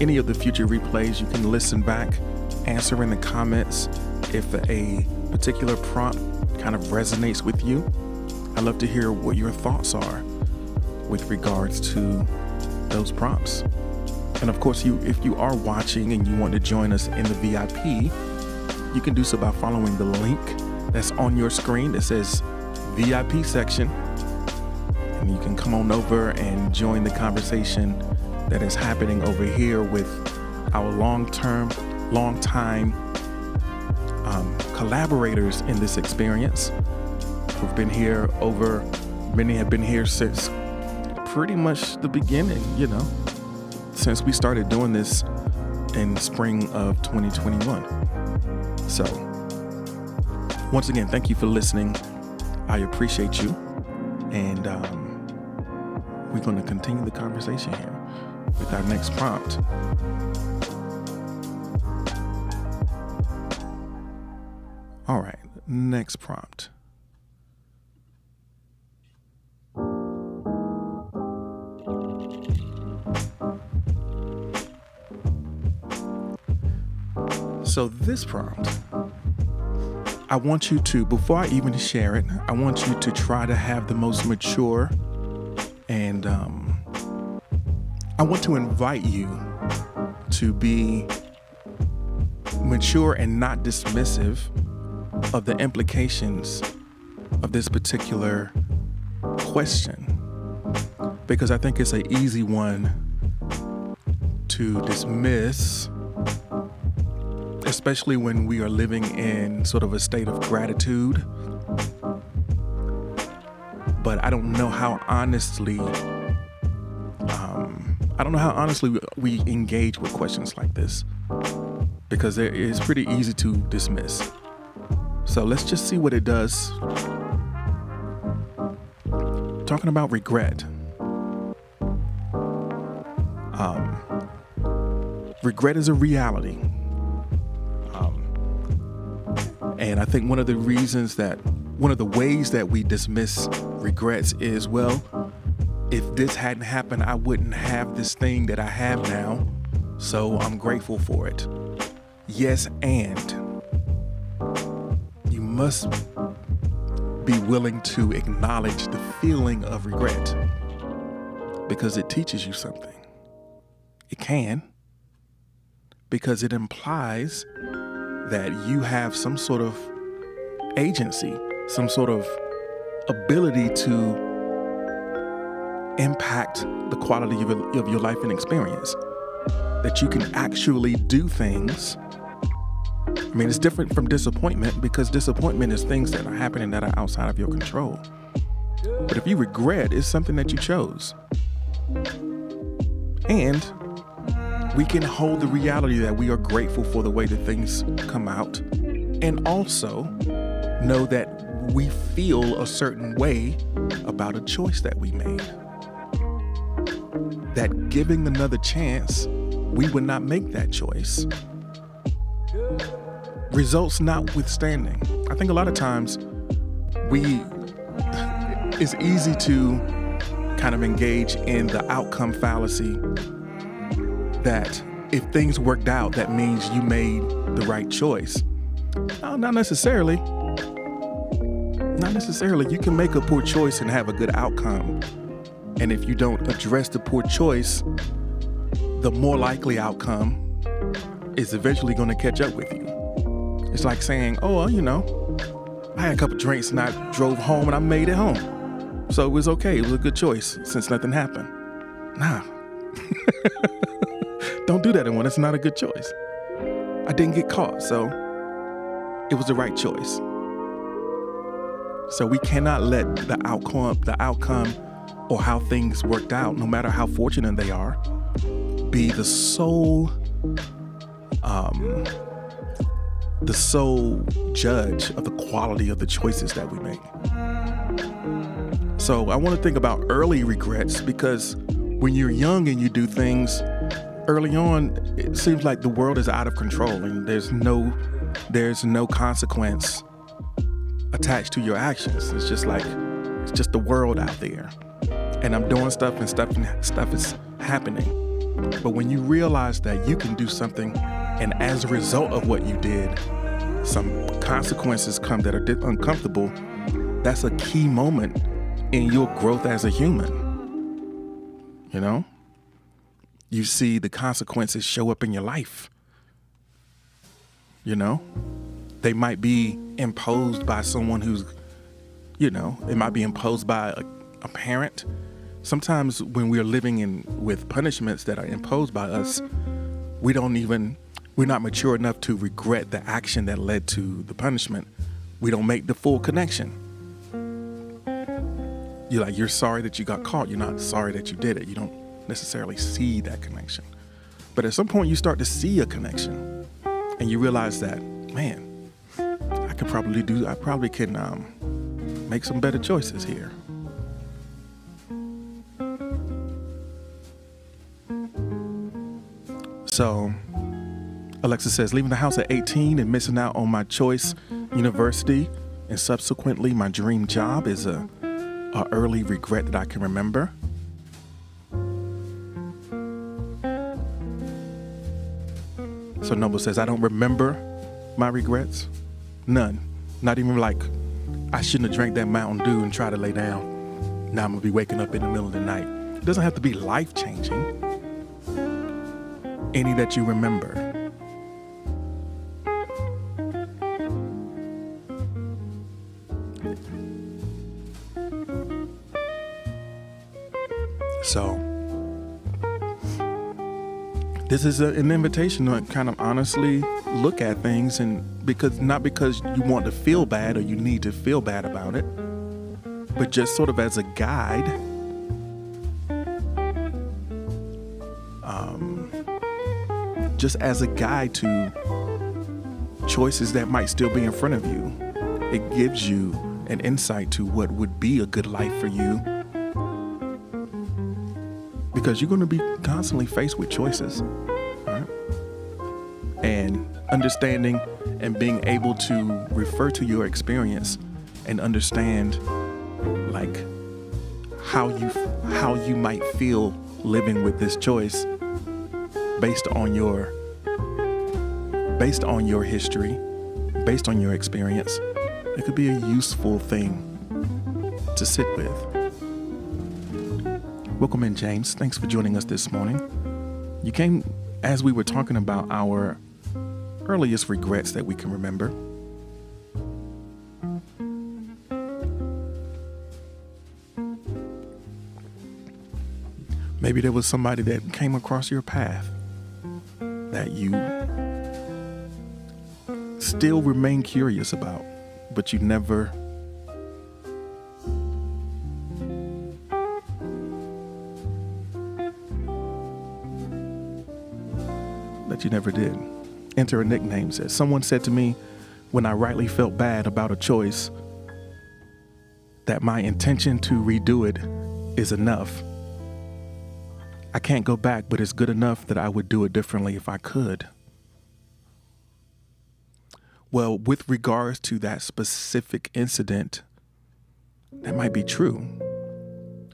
any of the future replays. You can listen back, answer in the comments if a particular prompt kind of resonates with you. I'd love to hear what your thoughts are with regards to those prompts. And of course, you if you are watching and you want to join us in the VIP, you can do so by following the link that's on your screen that says VIP section. And you can come on over and join the conversation that is happening over here with our long-term, long-time um, collaborators in this experience who've been here over, many have been here since pretty much the beginning, you know, since we started doing this in spring of 2021. So, once again, thank you for listening. I appreciate you. And um, we're going to continue the conversation here with our next prompt. All right, next prompt. So, this prompt, I want you to, before I even share it, I want you to try to have the most mature and um, I want to invite you to be mature and not dismissive of the implications of this particular question because I think it's an easy one to dismiss especially when we are living in sort of a state of gratitude. But I don't know how honestly, I don't know how honestly we engage with questions like this because it's pretty easy to dismiss. So let's just see what it does. Talking about regret. Um, regret is a reality. And I think one of the reasons that, one of the ways that we dismiss regrets is, well, if this hadn't happened, I wouldn't have this thing that I have now. So I'm grateful for it. Yes, and you must be willing to acknowledge the feeling of regret because it teaches you something. It can, because it implies that you have some sort of agency, some sort of ability to impact the quality of your, of your life and experience. That you can actually do things. I mean, it's different from disappointment because disappointment is things that are happening that are outside of your control. But if you regret, it's something that you chose. And we can hold the reality that we are grateful for the way that things come out and also know that we feel a certain way about a choice that we made. That giving another chance, we would not make that choice. Results notwithstanding, I think a lot of times we, it's easy to kind of engage in the outcome fallacy that if things worked out, that means you made the right choice. No, not necessarily. Not necessarily. You can make a poor choice and have a good outcome. And if you don't address the poor choice, the more likely outcome is eventually going to catch up with you. It's like saying, oh, well, you know, I had a couple drinks and I drove home and I made it home. So it was okay. It was a good choice since nothing happened. Nah. Don't do that one. It's not a good choice. I didn't get caught, so it was the right choice. So we cannot let the outcome, the outcome or how things worked out, no matter how fortunate they are, be the sole um, the sole judge of the quality of the choices that we make. So I want to think about early regrets because when you're young and you do things early on, it seems like the world is out of control and there's no there's no consequence attached to your actions. It's just like it's just the world out there. And I'm doing stuff and stuff and stuff is happening. But when you realize that you can do something and as a result of what you did, some consequences come that are uncomfortable, that's a key moment in your growth as a human. You know? You see the consequences show up in your life. You know? They might be imposed by someone who's, you know, it might be imposed by a, a parent. Sometimes when we're living in with punishments that are imposed by us, we don't even we're not mature enough to regret the action that led to the punishment. We don't make the full connection. You're like, you're sorry that you got caught. You're not sorry that you did it. You don't necessarily see that connection. But at some point, you start to see a connection and you realize that, man, I could probably do, I probably can um, make some better choices here. So, Alexa says, leaving the house at 18 and missing out on my choice university and subsequently my dream job is a, a early regret that I can remember. So Noble says, I don't remember my regrets. None. Not even like I shouldn't have drank that Mountain Dew and try to lay down. Now I'm gonna be waking up in the middle of the night. It doesn't have to be life changing. Any that you remember. So, this is a, an invitation to kind of honestly look at things, and because not because you want to feel bad or you need to feel bad about it, but just sort of as a guide. Just as a guide to choices that might still be in front of you. It gives you an insight to what would be a good life for you because you're going to be constantly faced with choices. Right? And understanding and being able to refer to your experience and understand like how you how you might feel living with this choice based on your based on your history, based on your experience, it could be a useful thing to sit with. Welcome in, James. Thanks for joining us this morning. You came as we were talking about our earliest regrets that we can remember. Maybe there was somebody that came across your path that you still remain curious about, but you never that you never did. Enter a nickname says, Someone said to me when I rightly felt bad about a choice that my intention to redo it is enough. I can't go back, but it's good enough that I would do it differently if I could. Well, with regards to that specific incident, that might be true.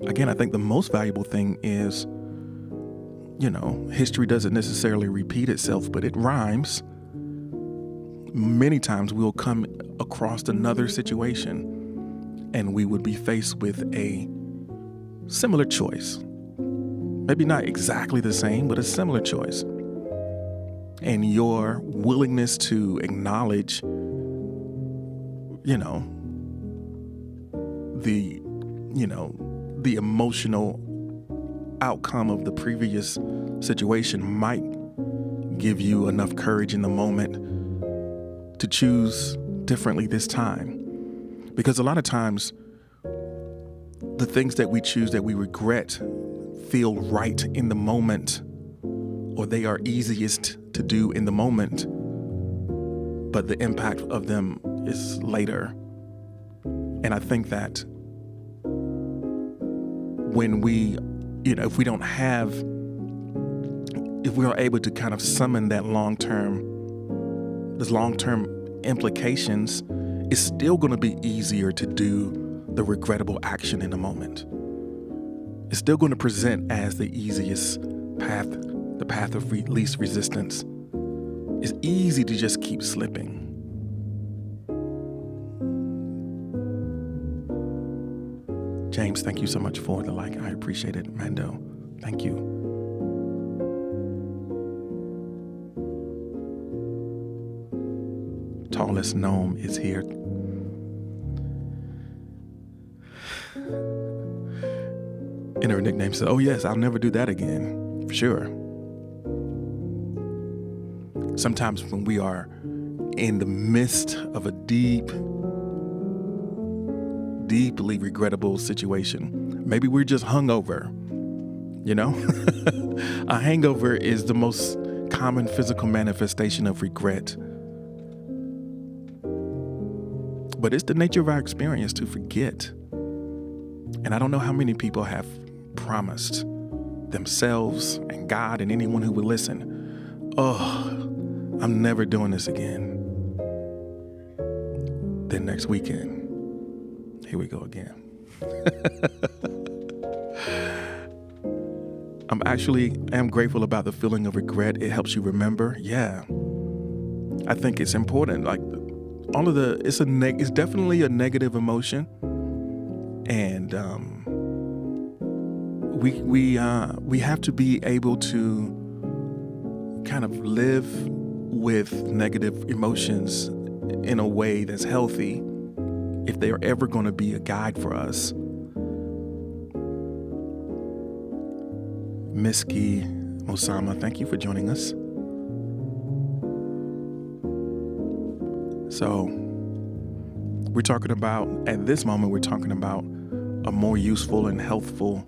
Again, I think the most valuable thing is you know, history doesn't necessarily repeat itself, but it rhymes. Many times we'll come across another situation and we would be faced with a similar choice. Maybe not exactly the same, but a similar choice. And your willingness to acknowledge, you know, the, you know, the emotional outcome of the previous situation might give you enough courage in the moment to choose differently this time. Because a lot of times, the things that we choose that we regret feel right in the moment, or they are easiest to do in the moment, but the impact of them is later. And I think that when we, you know, if we don't have, if we are able to kind of summon that long term, those long term implications, it's still going to be easier to do the regrettable action in the moment. It's still going to present as the easiest path, the path of re- least resistance. It's easy to just keep slipping. James, thank you so much for the like. I appreciate it. Mando, thank you. Tallest gnome is here. And her nickname says, Oh, yes, I'll never do that again. For sure. Sometimes when we are in the midst of a deep, deeply regrettable situation, maybe we're just hungover. You know, a hangover is the most common physical manifestation of regret. But it's the nature of our experience to forget. And I don't know how many people have promised themselves and God and anyone who would listen, oh, I'm never doing this again. Then next weekend, here we go again. I'm actually am grateful about the feeling of regret. It helps you remember. Yeah. I think it's important. Like all of the it's a neg it's definitely a negative emotion. And um we we uh, we have to be able to kind of live with negative emotions in a way that's healthy if they are ever going to be a guide for us. Miski Osama, thank you for joining us. So, we're talking about, at this moment, we're talking about a more useful and healthful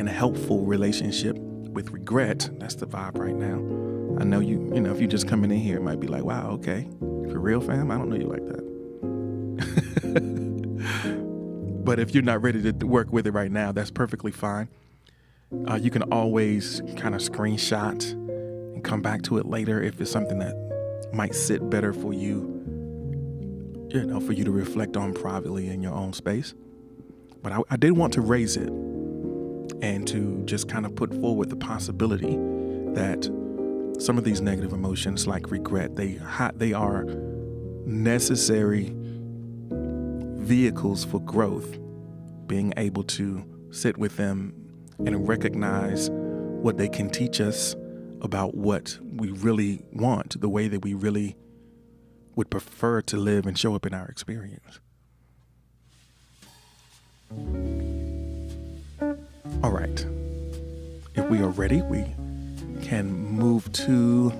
and helpful relationship with regret. That's the vibe right now. I know you, you know, if you're just coming in here, it might be like, wow, okay. For real, fam? I don't know you like that. but if you're not ready to work with it right now, that's perfectly fine. Uh, you can always kind of screenshot and come back to it later if it's something that might sit better for you, you know, for you to reflect on privately in your own space. But I, I did want to raise it and to just kind of put forward the possibility that some of these negative emotions like regret they they are necessary vehicles for growth. Being able to sit with them and recognize what they can teach us about what we really want the way that we really would prefer to live and show up in our experience all right. If we are ready, we can move to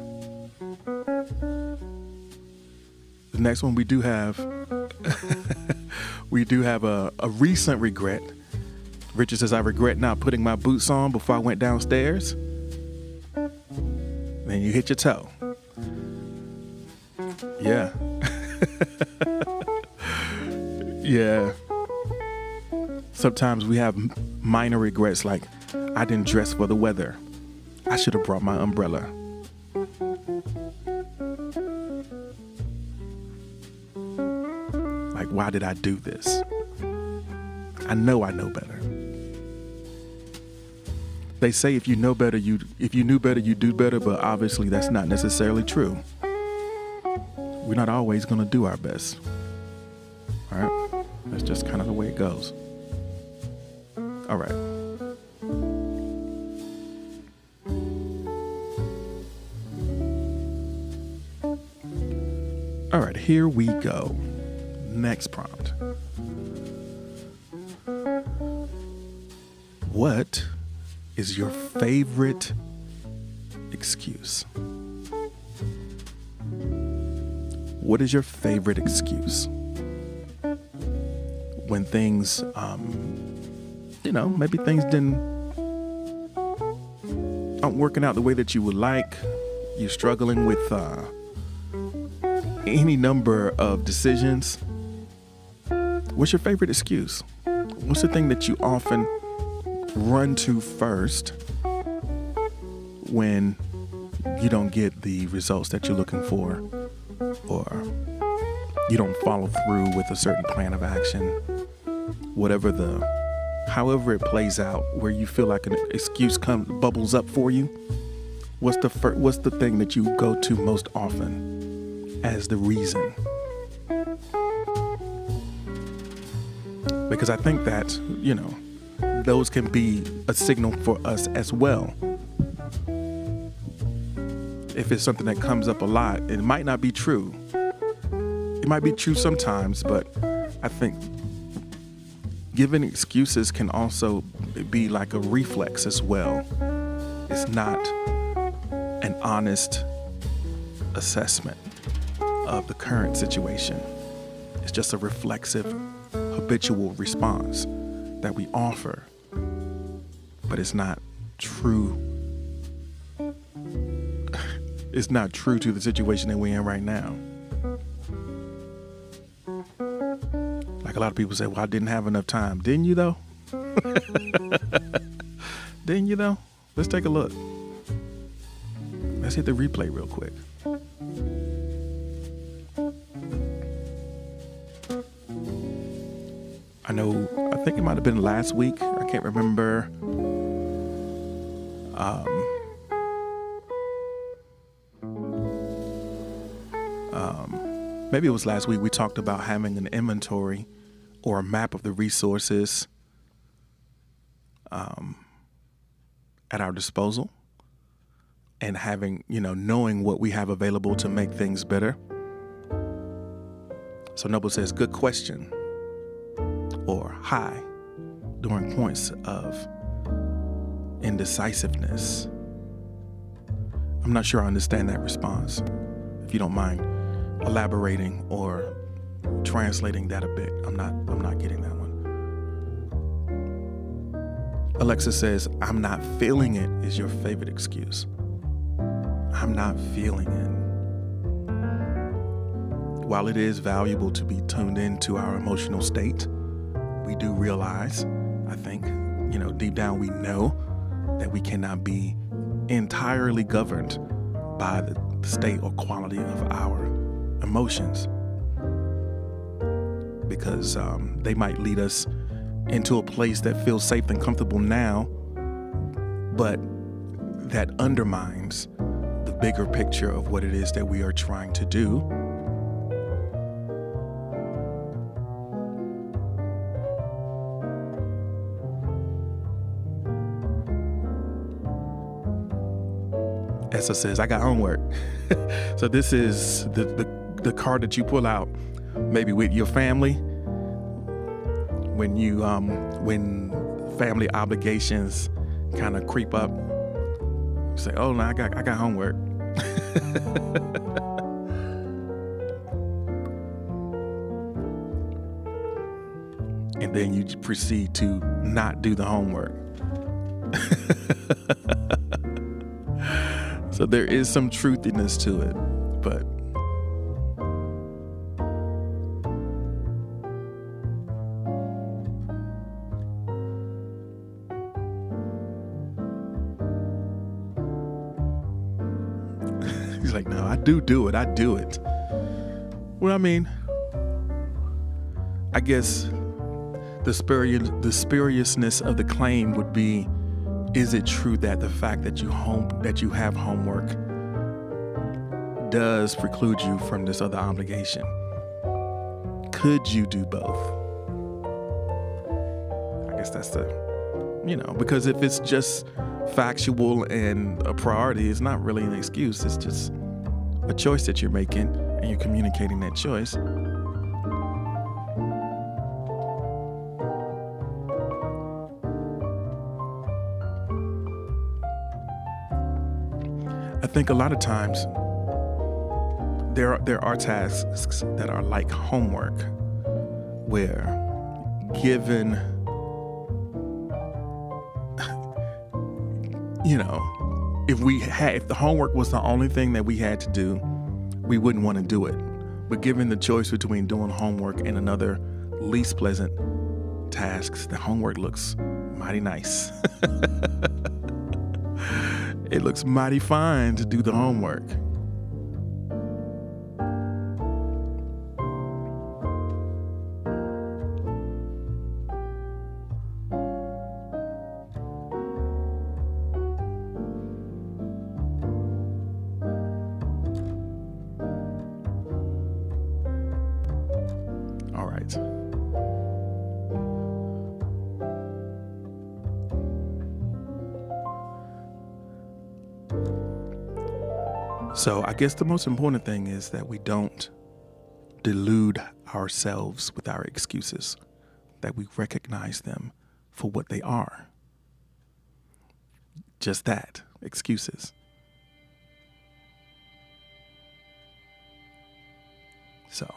the next one. We do have we do have a, a recent regret. Richard says, I regret not putting my boots on before I went downstairs. Then you hit your toe. Yeah. yeah sometimes we have minor regrets like I didn't dress for the weather. I should have brought my umbrella. Like, why did I do this? I know I know better. They say if you know better, you if you knew better, you do better, but obviously that's not necessarily true. We're not always going to do our best. All right? That's just kind of the way it goes. All right. All right, here we go. Next prompt. What is your favorite excuse? What is your favorite excuse? When things um, you know, maybe things didn't aren't working out the way that you would like. You're struggling with uh, any number of decisions. What's your favorite excuse? What's the thing that you often run to first when you don't get the results that you're looking for or you don't follow through with a certain plan of action? Whatever the however it plays out where you feel like an excuse comes bubbles up for you what's the fir- what's the thing that you go to most often as the reason? Because i think that you know those can be a signal for us as well. If it's something that comes up a lot it might not be true. It might be true sometimes but i think giving excuses can also be like a reflex as well. It's not an honest assessment of the current situation. It's just a reflexive, habitual response that we offer, but it's not true. it's not true to the situation that we're in right now. A lot of people say, well, I didn't have enough time. Didn't you, though? didn't you, though? Let's take a look. Let's hit the replay real quick. I know, I think it might have been last week. I can't remember. Um, um, maybe it was last week. We talked about having an inventory or a map of the resources um, at our disposal and having, you know, knowing what we have available to make things better. So Noble says, good question or hi during points of indecisiveness. I'm not sure I understand that response. If you don't mind elaborating or translating that a bit. I'm not I'm not getting that one. Alexa says, I'm not feeling it is your favorite excuse. I'm not feeling it. While it is valuable to be tuned into our emotional state, we do realize, I think, you know, deep down we know that we cannot be entirely governed by the state or quality of our emotions because um, they might lead us into a place that feels safe and comfortable now, but that undermines the bigger picture of what it is that we are trying to do. Essa says, I got homework. so this is the, the, the card that you pull out maybe with your family when you um, when family obligations kind of creep up say oh no i got i got homework. And then you proceed to not do the homework. So there is some truthiness to it but do do it. I do it. Well, I mean, I guess the spurious, the spuriousness of the claim would be: Is it true that the fact that you home that you have homework does preclude you from this other obligation? Could you do both? I guess that's the, you know, because if it's just factual and a priority, it's not really an excuse. It's just a choice that you're making and you're communicating that choice. I think a lot of times there are, there are tasks that are like homework where given you know if we had if the homework was the only thing that we had to do we wouldn't want to do it. But given the choice between doing homework and another least pleasant tasks the homework looks mighty nice. It looks mighty fine to do the homework I guess the most important thing is that we don't delude ourselves with our excuses, that we recognize them for what they are. Just that excuses. So,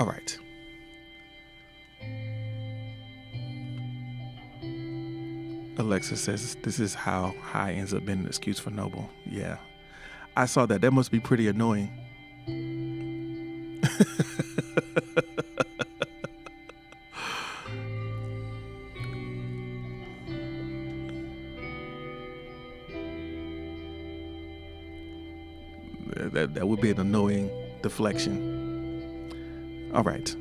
all right. Alexa says this is how high ends up being an excuse for Noble. Yeah. I saw that. That must be pretty annoying. that, that would be an annoying deflection. All right.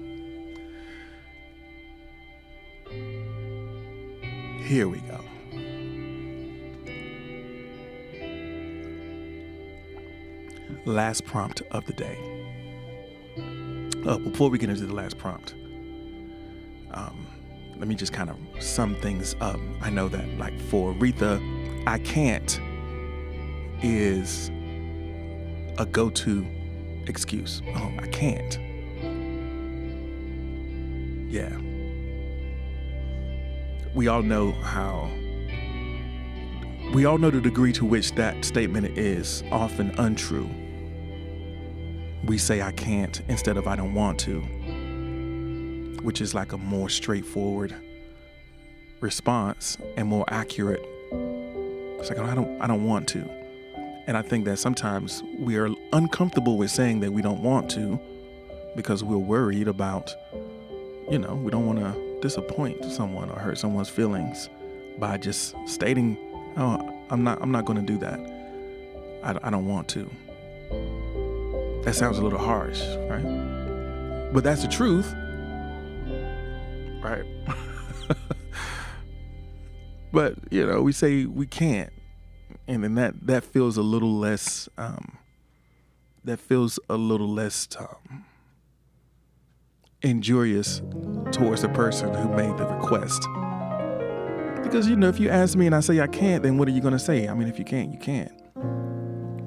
Here we go. Last prompt of the day. Uh, before we get into the last prompt, um, let me just kind of sum things up. I know that, like, for Aretha, I can't is a go to excuse. Oh, I can't. We all know how, we all know the degree to which that statement is often untrue. We say I can't instead of I don't want to, which is like a more straightforward response and more accurate. It's like I don't I don't want to. And I think that sometimes we are uncomfortable with saying that we don't want to because we're worried about, you know, we don't want to disappoint someone or hurt someone's feelings by just stating, "Oh, I'm not. I'm not going to do that. I, I don't want to." That sounds a little harsh, right? But that's the truth, right? but you know, we say we can't and then that that feels a little less um, that feels a little less um, injurious towards the person who made the request because you know if you ask me and i say i can't then what are you going to say i mean if you can't you can't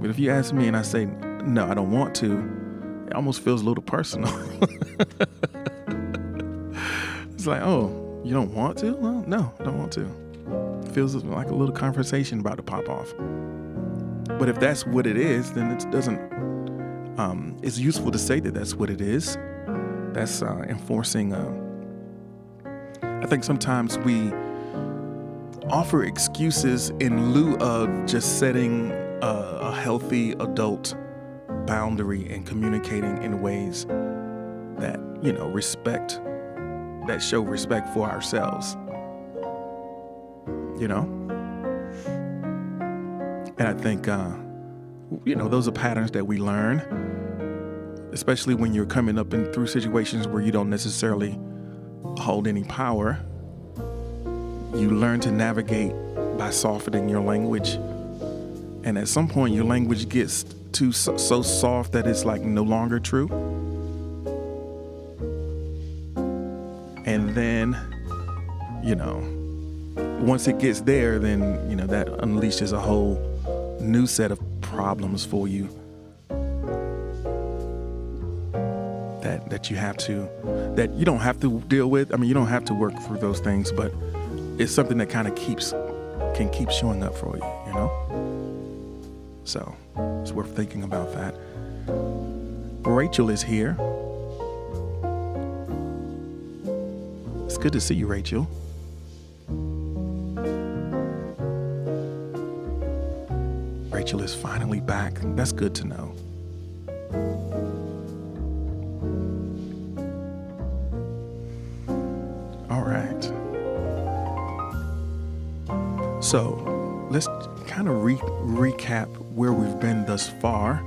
but if you ask me and i say no i don't want to it almost feels a little personal it's like oh you don't want to well no i don't want to It feels like a little conversation about to pop off. But if that's what it is, then it doesn't. Um, it's useful to say that that's what it is. That's uh, enforcing. Uh, think sometimes we offer excuses in lieu of just setting a, a healthy adult boundary and communicating in ways that you know respect that show respect for ourselves you know? And I think, uh, you know, those are patterns that we learn, especially when you're coming up and through situations where you don't necessarily hold any power. You learn to navigate by softening your language. And at some point, your language gets too so, so soft that it's like no longer true. And then, you know, once it gets there, then, you know, that unleashes a whole new set of problems for you. That you have to that you don't have to deal with. I mean, you don't have to work through those things, but it's something that kind of keeps can keep showing up for you, you know? So, it's worth thinking about that. Rachel is here. It's good to see you, Rachel. Rachel is finally back. That's good to know. So let's kind of re- recap where we've been thus far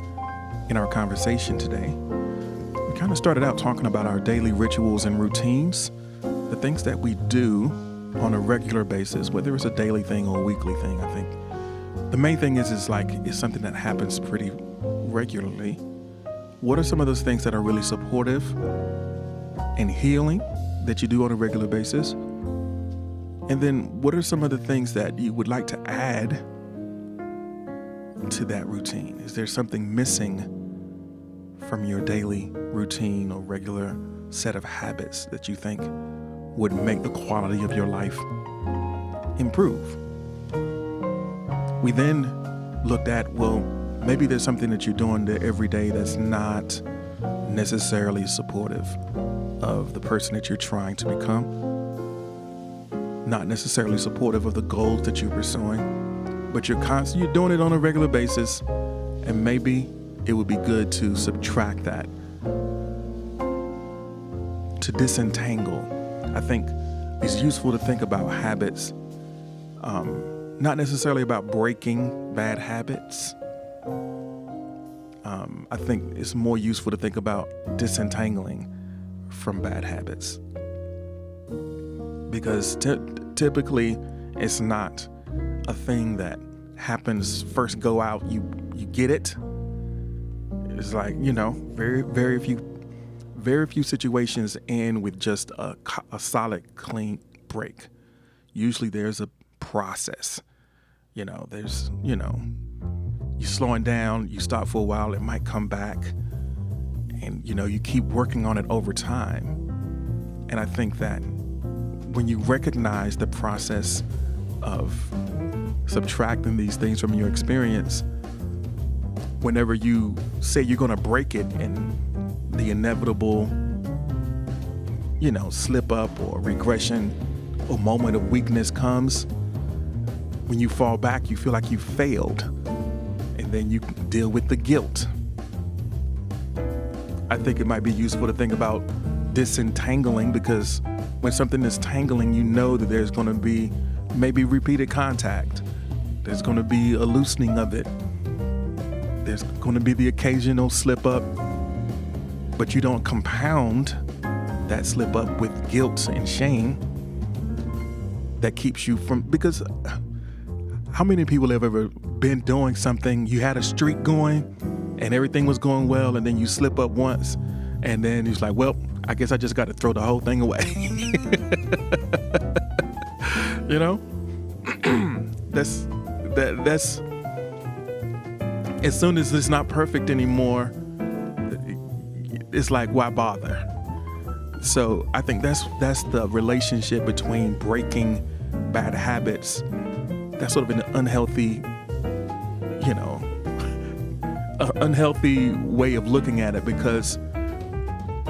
in our conversation today. We kind of started out talking about our daily rituals and routines, the things that we do on a regular basis, whether it's a daily thing or a weekly thing. I think the main thing is is like it's something that happens pretty regularly. What are some of those things that are really supportive and healing that you do on a regular basis? And then what are some of the things that you would like to add to that routine? Is there something missing from your daily routine or regular set of habits that you think would make the quality of your life improve? We then looked at, well, maybe there's something that you're doing every day that's not necessarily supportive of the person that you're trying to become, not necessarily supportive of the goals that you're pursuing, but you're constantly you're doing it on a regular basis, and maybe it would be good to subtract that, to disentangle. I think it's useful to think about habits. Um, not necessarily about breaking bad habits. Um, I think it's more useful to think about disentangling from bad habits because t- typically it's not a thing that happens first go out you you get it it's like you know very very few very few situations end with just a, a solid clean break usually there's a process. You know, there's, you know, you're slowing down, you stop for a while, it might come back. And, you know, you keep working on it over time. And I think that when you recognize the process of subtracting these things from your experience, whenever you say you're going to break it and the inevitable, you know, slip up or regression or moment of weakness comes, when you fall back, you feel like you failed. And then you deal with the guilt. I think it might be useful to think about disentangling because when something is tangling, you know that there's going to be maybe repeated contact. There's going to be a loosening of it. There's going to be the occasional slip up, but you don't compound that slip up with guilt and shame that keeps you from because how many people have ever been doing something, you had a streak going and everything was going well, and then you slip up once, and then it's like, well, I guess I just got to throw the whole thing away. you know? that's that that's as soon as it's not perfect anymore, it's like why bother? So I think that's that's the relationship between breaking bad habits that's sort of an unhealthy, you know, unhealthy way of looking at it because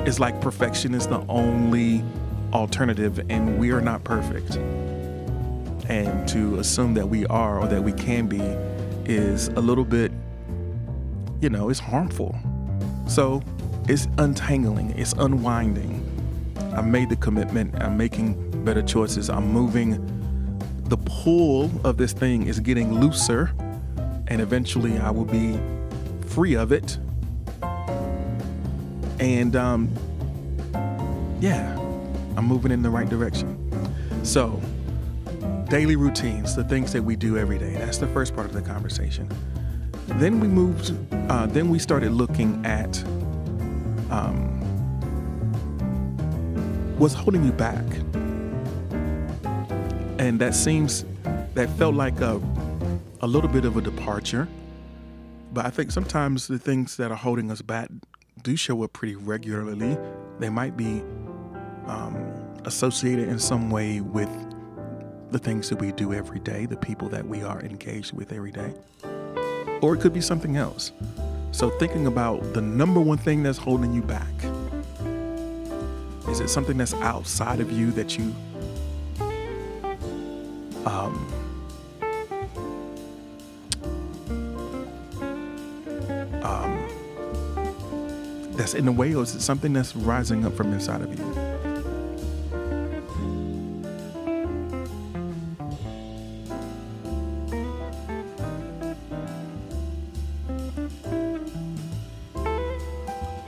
it's like perfection is the only alternative and we are not perfect. And to assume that we are or that we can be is a little bit, you know, it's harmful. So it's untangling, it's unwinding. I made the commitment, I'm making better choices, I'm moving the pull of this thing is getting looser, and eventually I will be free of it. And um, yeah, I'm moving in the right direction. So, daily routines, the things that we do every day. That's the first part of the conversation. Then we moved. Uh, then we started looking at um, what's holding you back? And that seems, that felt like a, a little bit of a departure. But I think sometimes the things that are holding us back do show up pretty regularly. They might be um, associated in some way with the things that we do every day, the people that we are engaged with every day. Or it could be something else. So, thinking about the number one thing that's holding you back is it something that's outside of you that you um, that's in the way, or is it something that's rising up from inside of you?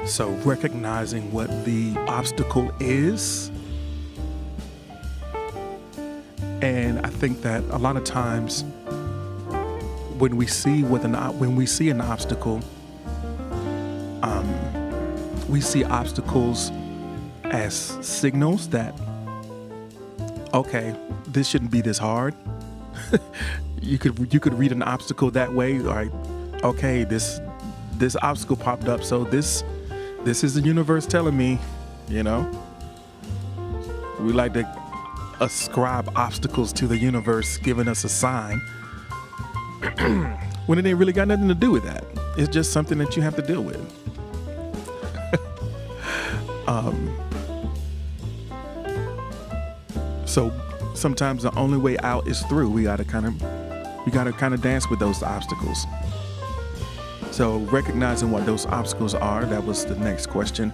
So, recognizing what the obstacle is. And I think that a lot of times when we see with an when we see an obstacle, we see obstacles as signals that okay, this shouldn't be this hard. you could you could read an obstacle that way, like okay, this this obstacle popped up, so this this is the universe telling me, you know. We like to ascribe obstacles to the universe giving us a sign when it ain't really got nothing to do with that. It's just something that you have to deal with. Um, so sometimes the only way out is through. We gotta kind of we gotta kind of dance with those obstacles. So, recognizing what those obstacles are, that was the next question.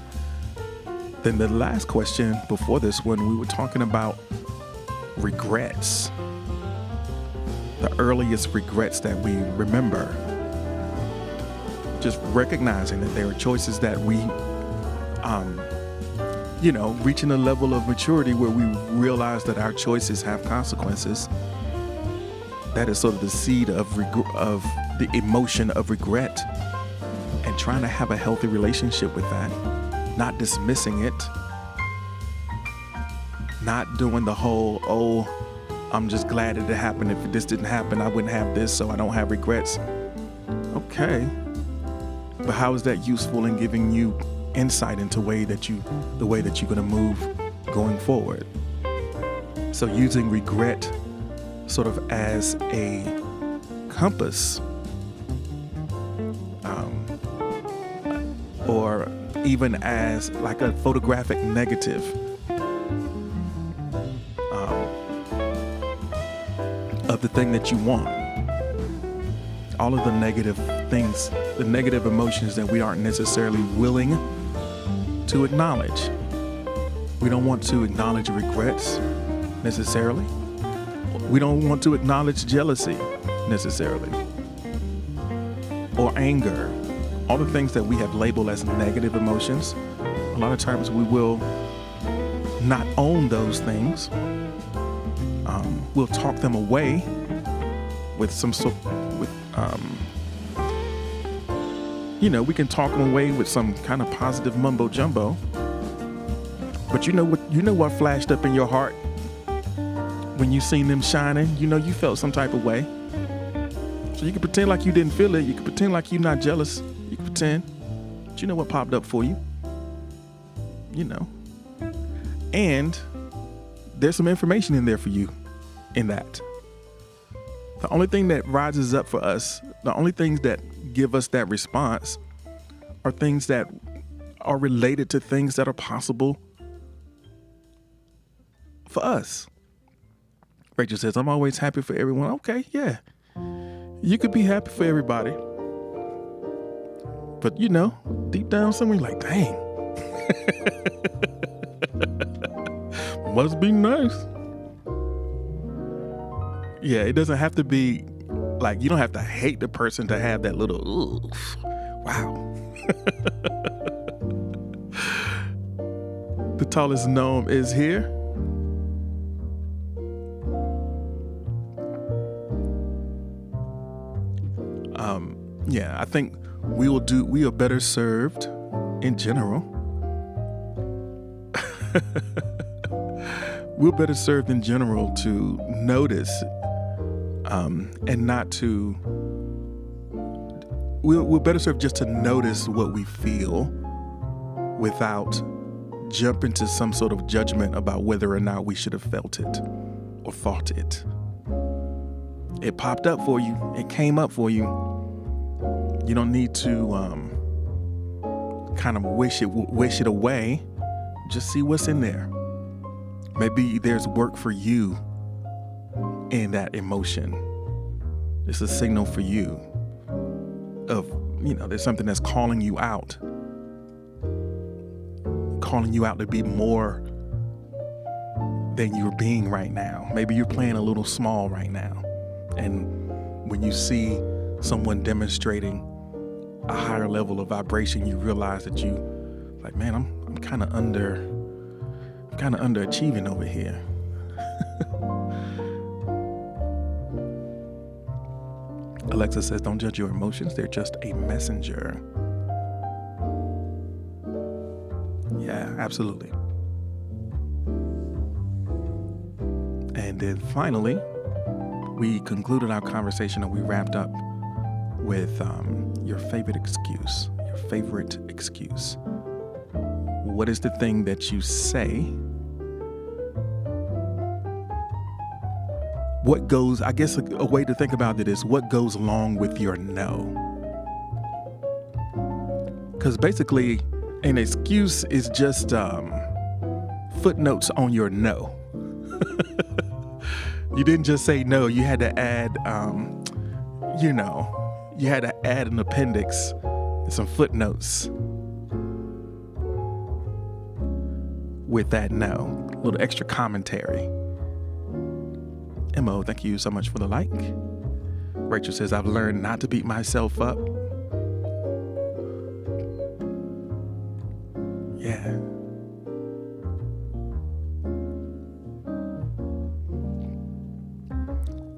Then, the last question before this one, we were talking about regrets. The earliest regrets that we remember. Just recognizing that there are choices that we, um, you know, reaching a level of maturity where we realize that our choices have consequences. That is sort of the seed of reg- of the emotion of regret and trying to have a healthy relationship with that, not dismissing it, not doing the whole, oh, I'm just glad it happened. If this didn't happen, I wouldn't have this, so I don't have regrets. Okay. But how is that useful in giving you insight into way that you the way that you're going to move going forward? So using regret sort of as a compass or even as like a photographic negative. Um, of the thing that you want. All of the negative things, the negative emotions that we aren't necessarily willing to acknowledge. We don't want to acknowledge regrets necessarily. We don't want to acknowledge jealousy necessarily or anger all the things that we have labeled as negative emotions, a lot of times we will not own those things. Um, we'll talk them away with some sort with um, you know we can talk them away with some kind of positive mumbo jumbo. But you know what you know what flashed up in your heart when you seen them shining. You know you felt some type of way. So you can pretend like you didn't feel it. You can pretend like you're not jealous. You can pretend. But you know what popped up for you? You know. And there's some information in there for you in that. The only thing that rises up for us, the only things that give us that response are things that are related to things that are possible for us. Rachel says, I'm always happy for everyone. Okay, yeah. You could be happy for everybody. But you know, deep down somewhere, you're like, dang. Must be nice. Yeah, it doesn't have to be like you don't have to hate the person to have that little oof. Wow. the tallest gnome is here. Um, yeah, I think we will do we are better served in general we're better served in general to notice um, and not to. We're, we're better served just to notice what we feel without jumping to some sort of judgment about whether or not we should have felt it or thought it. It popped up for you, it came up for you. You don't need to um, kind of wish it wish it away. Just see what's in there. Maybe there's work for you in that emotion. It's a signal for you of, you know, there's something that's calling you out. Calling you out to be more than you're being right now. Maybe you're playing a little small right now. And when you see someone demonstrating a higher level of vibration, you realize that you like, man, I'm I'm kind of under I'm kind of underachieving over here. Alexa says, Don't judge your emotions, they're just a messenger. Yeah, absolutely. And then finally, we concluded our conversation and we wrapped up with um, your favorite excuse. Your favorite excuse. What is the thing that you say? What goes, I guess a, a way to think about it is what goes along with your no? Because basically, an excuse is just um, footnotes on your no. you didn't just say no, you had to add, um, you know, you had to add an appendix, and some footnotes with that no, a little extra commentary. Mo, thank you so much for the like. Rachel says, I've learned not to beat myself up. Yeah.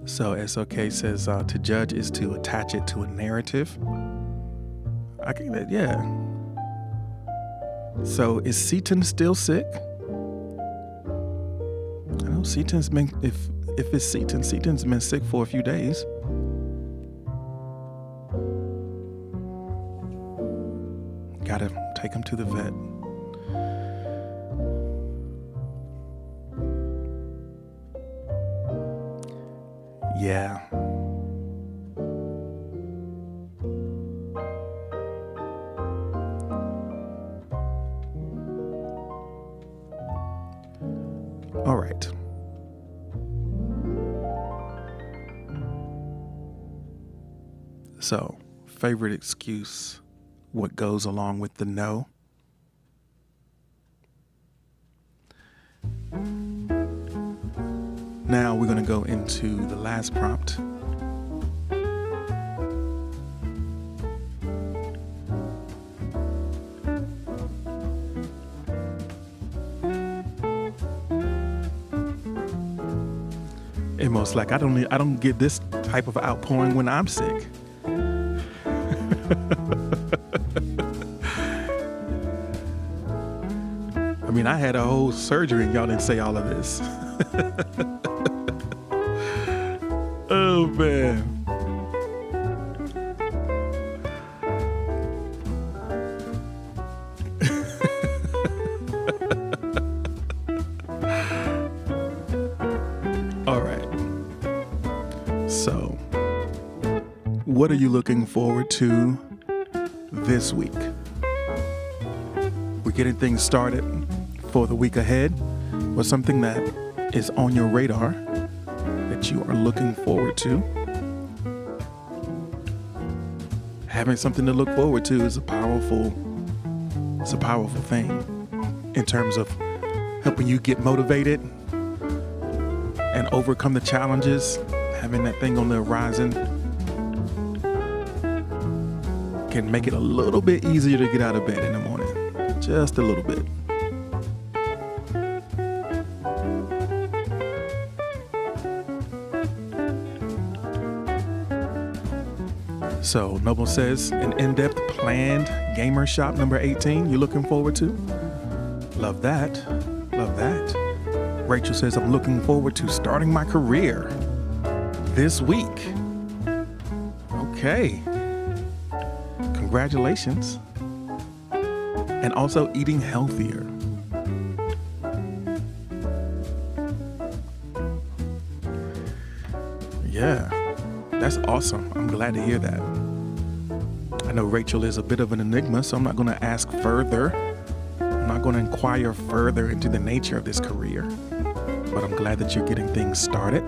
So SOK says uh, to judge is to attach it to a narrative. I get that, yeah. So is Seaton still sick? I know Seaton's been if if it's Seaton, Seaton's been sick for a few days. Gotta take him to the vet. Yeah. All right. So, favorite excuse, what goes along with the no? Now we're going to go into the last prompt. It most like I don't I don't get this type of outpouring when I'm sick. I mean, I had a whole surgery and y'all didn't say all of this. are you looking forward to this week? We're getting things started for the week ahead. What's something that is on your radar that you are looking forward to? Having something to look forward to is a powerful it's a powerful thing in terms of helping you get motivated and overcome the challenges. Having that thing on the horizon can make it a little bit easier to get out of bed in the morning. Just a little bit. So, Noble says, an in depth planned gamer shop number 18 you're looking forward to? Love that. Love that. Rachel says, I'm looking forward to starting my career this week. Okay. Congratulations. And also eating healthier. Yeah, that's awesome. I'm glad to hear that. I know Rachel is a bit of an enigma, so I'm not going to ask further. I'm not going to inquire further into the nature of this career, but I'm glad that you're getting things started.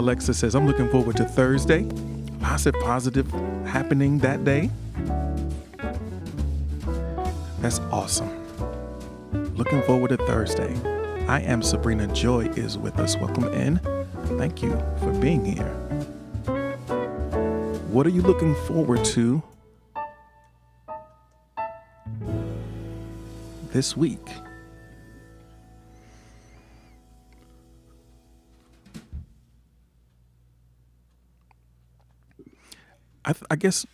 Alexa says, I'm looking forward to Thursday. Lots of positive happening that day. That's awesome. Looking forward to Thursday. I am Sabrina Joy is with us. Welcome in. Thank you for being here. What are you looking forward to this week? I, I guess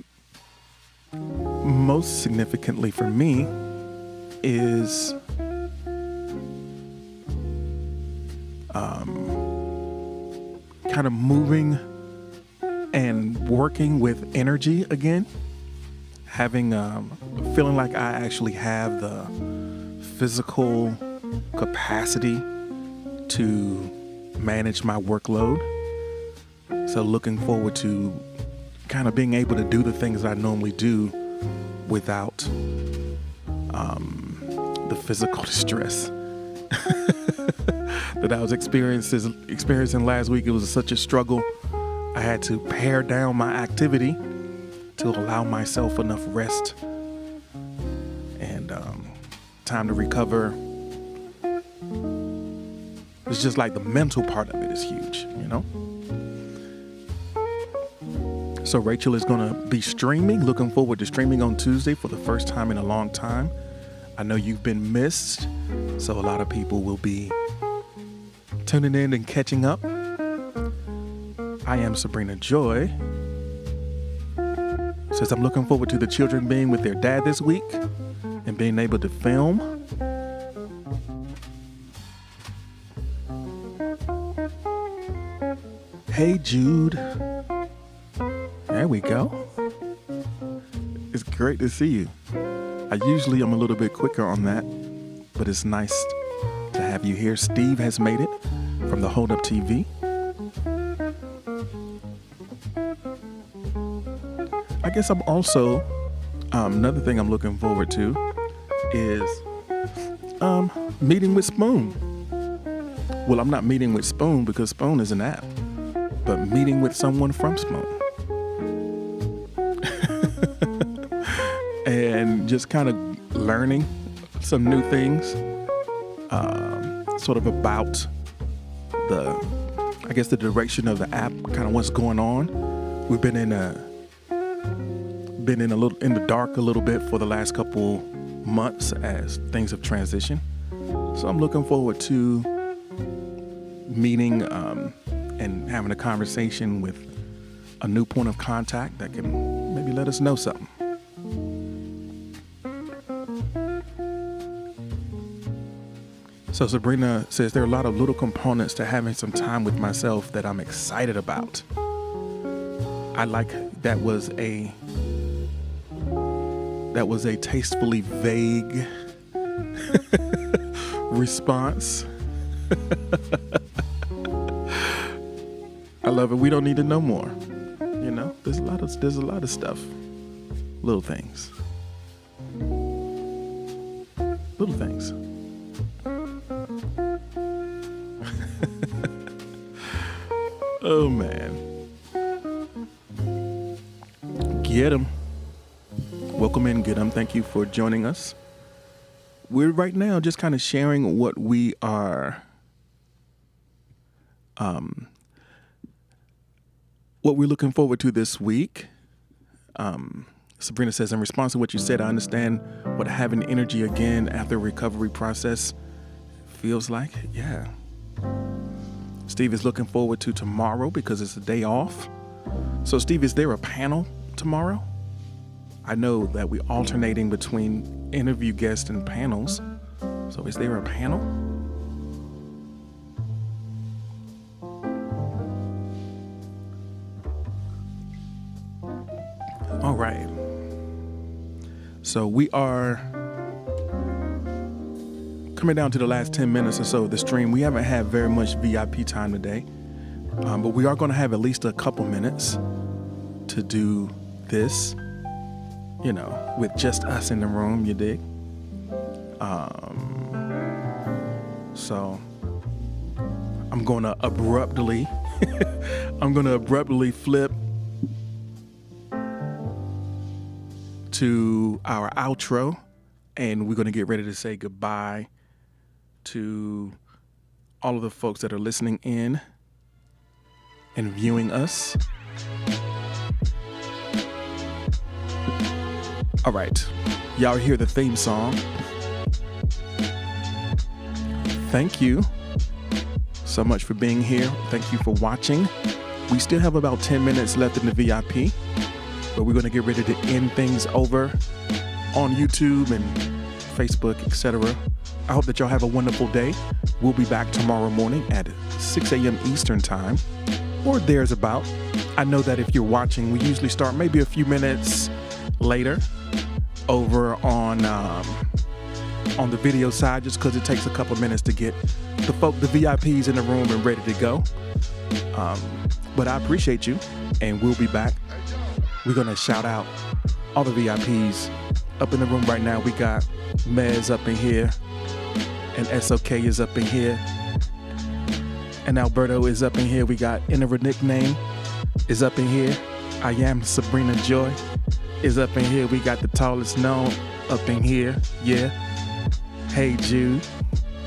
most significantly for me is um, kind of moving and working with energy again, having um, feeling like I actually have the physical capacity to manage my workload. So looking forward to kind of being able to do the things I normally do without um, the physical distress that I was experiencing last week. It was such a struggle. I had to pare down my activity to allow myself enough rest and um, time to recover. It's just like the mental part of it is huge, you know. So Rachel is going to be streaming. Looking forward to streaming on Tuesday for the first time in a long time. I know you've been missed, so a lot of people will be tuning in and catching up. I am Sabrina Joy. Says I'm looking forward to the children being with their dad this week and being able to film. Hey Jude. There we go. It's great to see you. I usually am a little bit quicker on that, but it's nice to have you here. Steve has made it from the Hold Up TV. I guess I'm also um, another thing I'm looking forward to is um, meeting with Spoon. Well, I'm not meeting with Spoon because Spoon is an app, but meeting with someone from Spoon. Just kind of learning some new things, um, sort of about the, I guess, the direction of the app, kind of what's going on. We've been in a, been in a little in the dark a little bit for the last couple months as things have transitioned. So I'm looking forward to meeting um, and having a conversation with a new point of contact that can maybe let us know something. So Sabrina says there are a lot of little components to having some time with myself that I'm excited about. I like that was a that was a tastefully vague response. I love it. We don't need to know more. You know, there's a lot of there's a lot of stuff. Little things. Little things. You for joining us. We're right now just kind of sharing what we are um what we're looking forward to this week. Um Sabrina says, in response to what you said, I understand what having energy again after recovery process feels like. Yeah. Steve is looking forward to tomorrow because it's a day off. So, Steve, is there a panel tomorrow? I know that we're alternating between interview guests and panels. So is there a panel? All right. So we are coming down to the last 10 minutes or so of the stream. We haven't had very much VIP time today, um, but we are going to have at least a couple minutes to do this, you know, with just us in the room, you dig? Um, so I'm going to abruptly, I'm going to abruptly flip to our outro and we're going to get ready to say goodbye to all of the folks that are listening in and viewing us. All right, y'all hear the theme song. Thank you so much for being here. Thank you for watching. We still have about 10 minutes left in the VIP, but we're going to get ready to end things over on YouTube and Facebook, etc. I hope that y'all have a wonderful day. We'll be back tomorrow morning at 6 a.m. Eastern Time, or there's about. I know that if you're watching, we usually start maybe a few minutes later over on um, on the video side, just because it takes a couple minutes to get the folk, the VIPs in the room and ready to go. Um, but I appreciate you, and we'll be back. We're gonna shout out all the VIPs up in the room right now. We got Mez up in here, and SOK is up in here, and Alberto is up in here. We got Inner Nickname is up in here. I am Sabrina Joy is up in here. We got the tallest known up in here. Yeah. Hey Jude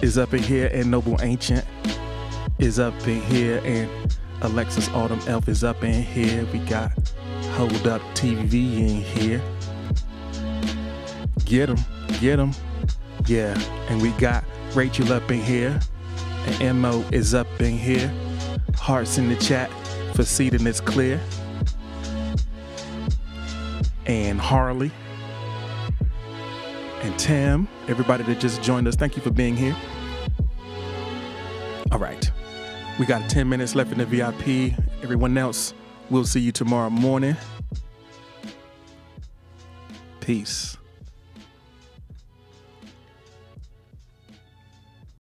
is up in here, and Noble Ancient is up in here, and Alexis Autumn Elf is up in here. We got Hold Up TV in here. Get them, get them. Yeah, and we got Rachel up in here, and Mo is up in here. Hearts in the chat for Seaton is clear. And Harley and Tim, everybody that just joined us, thank you for being here. All right, we got 10 minutes left in the VIP. Everyone else, we'll see you tomorrow morning. Peace.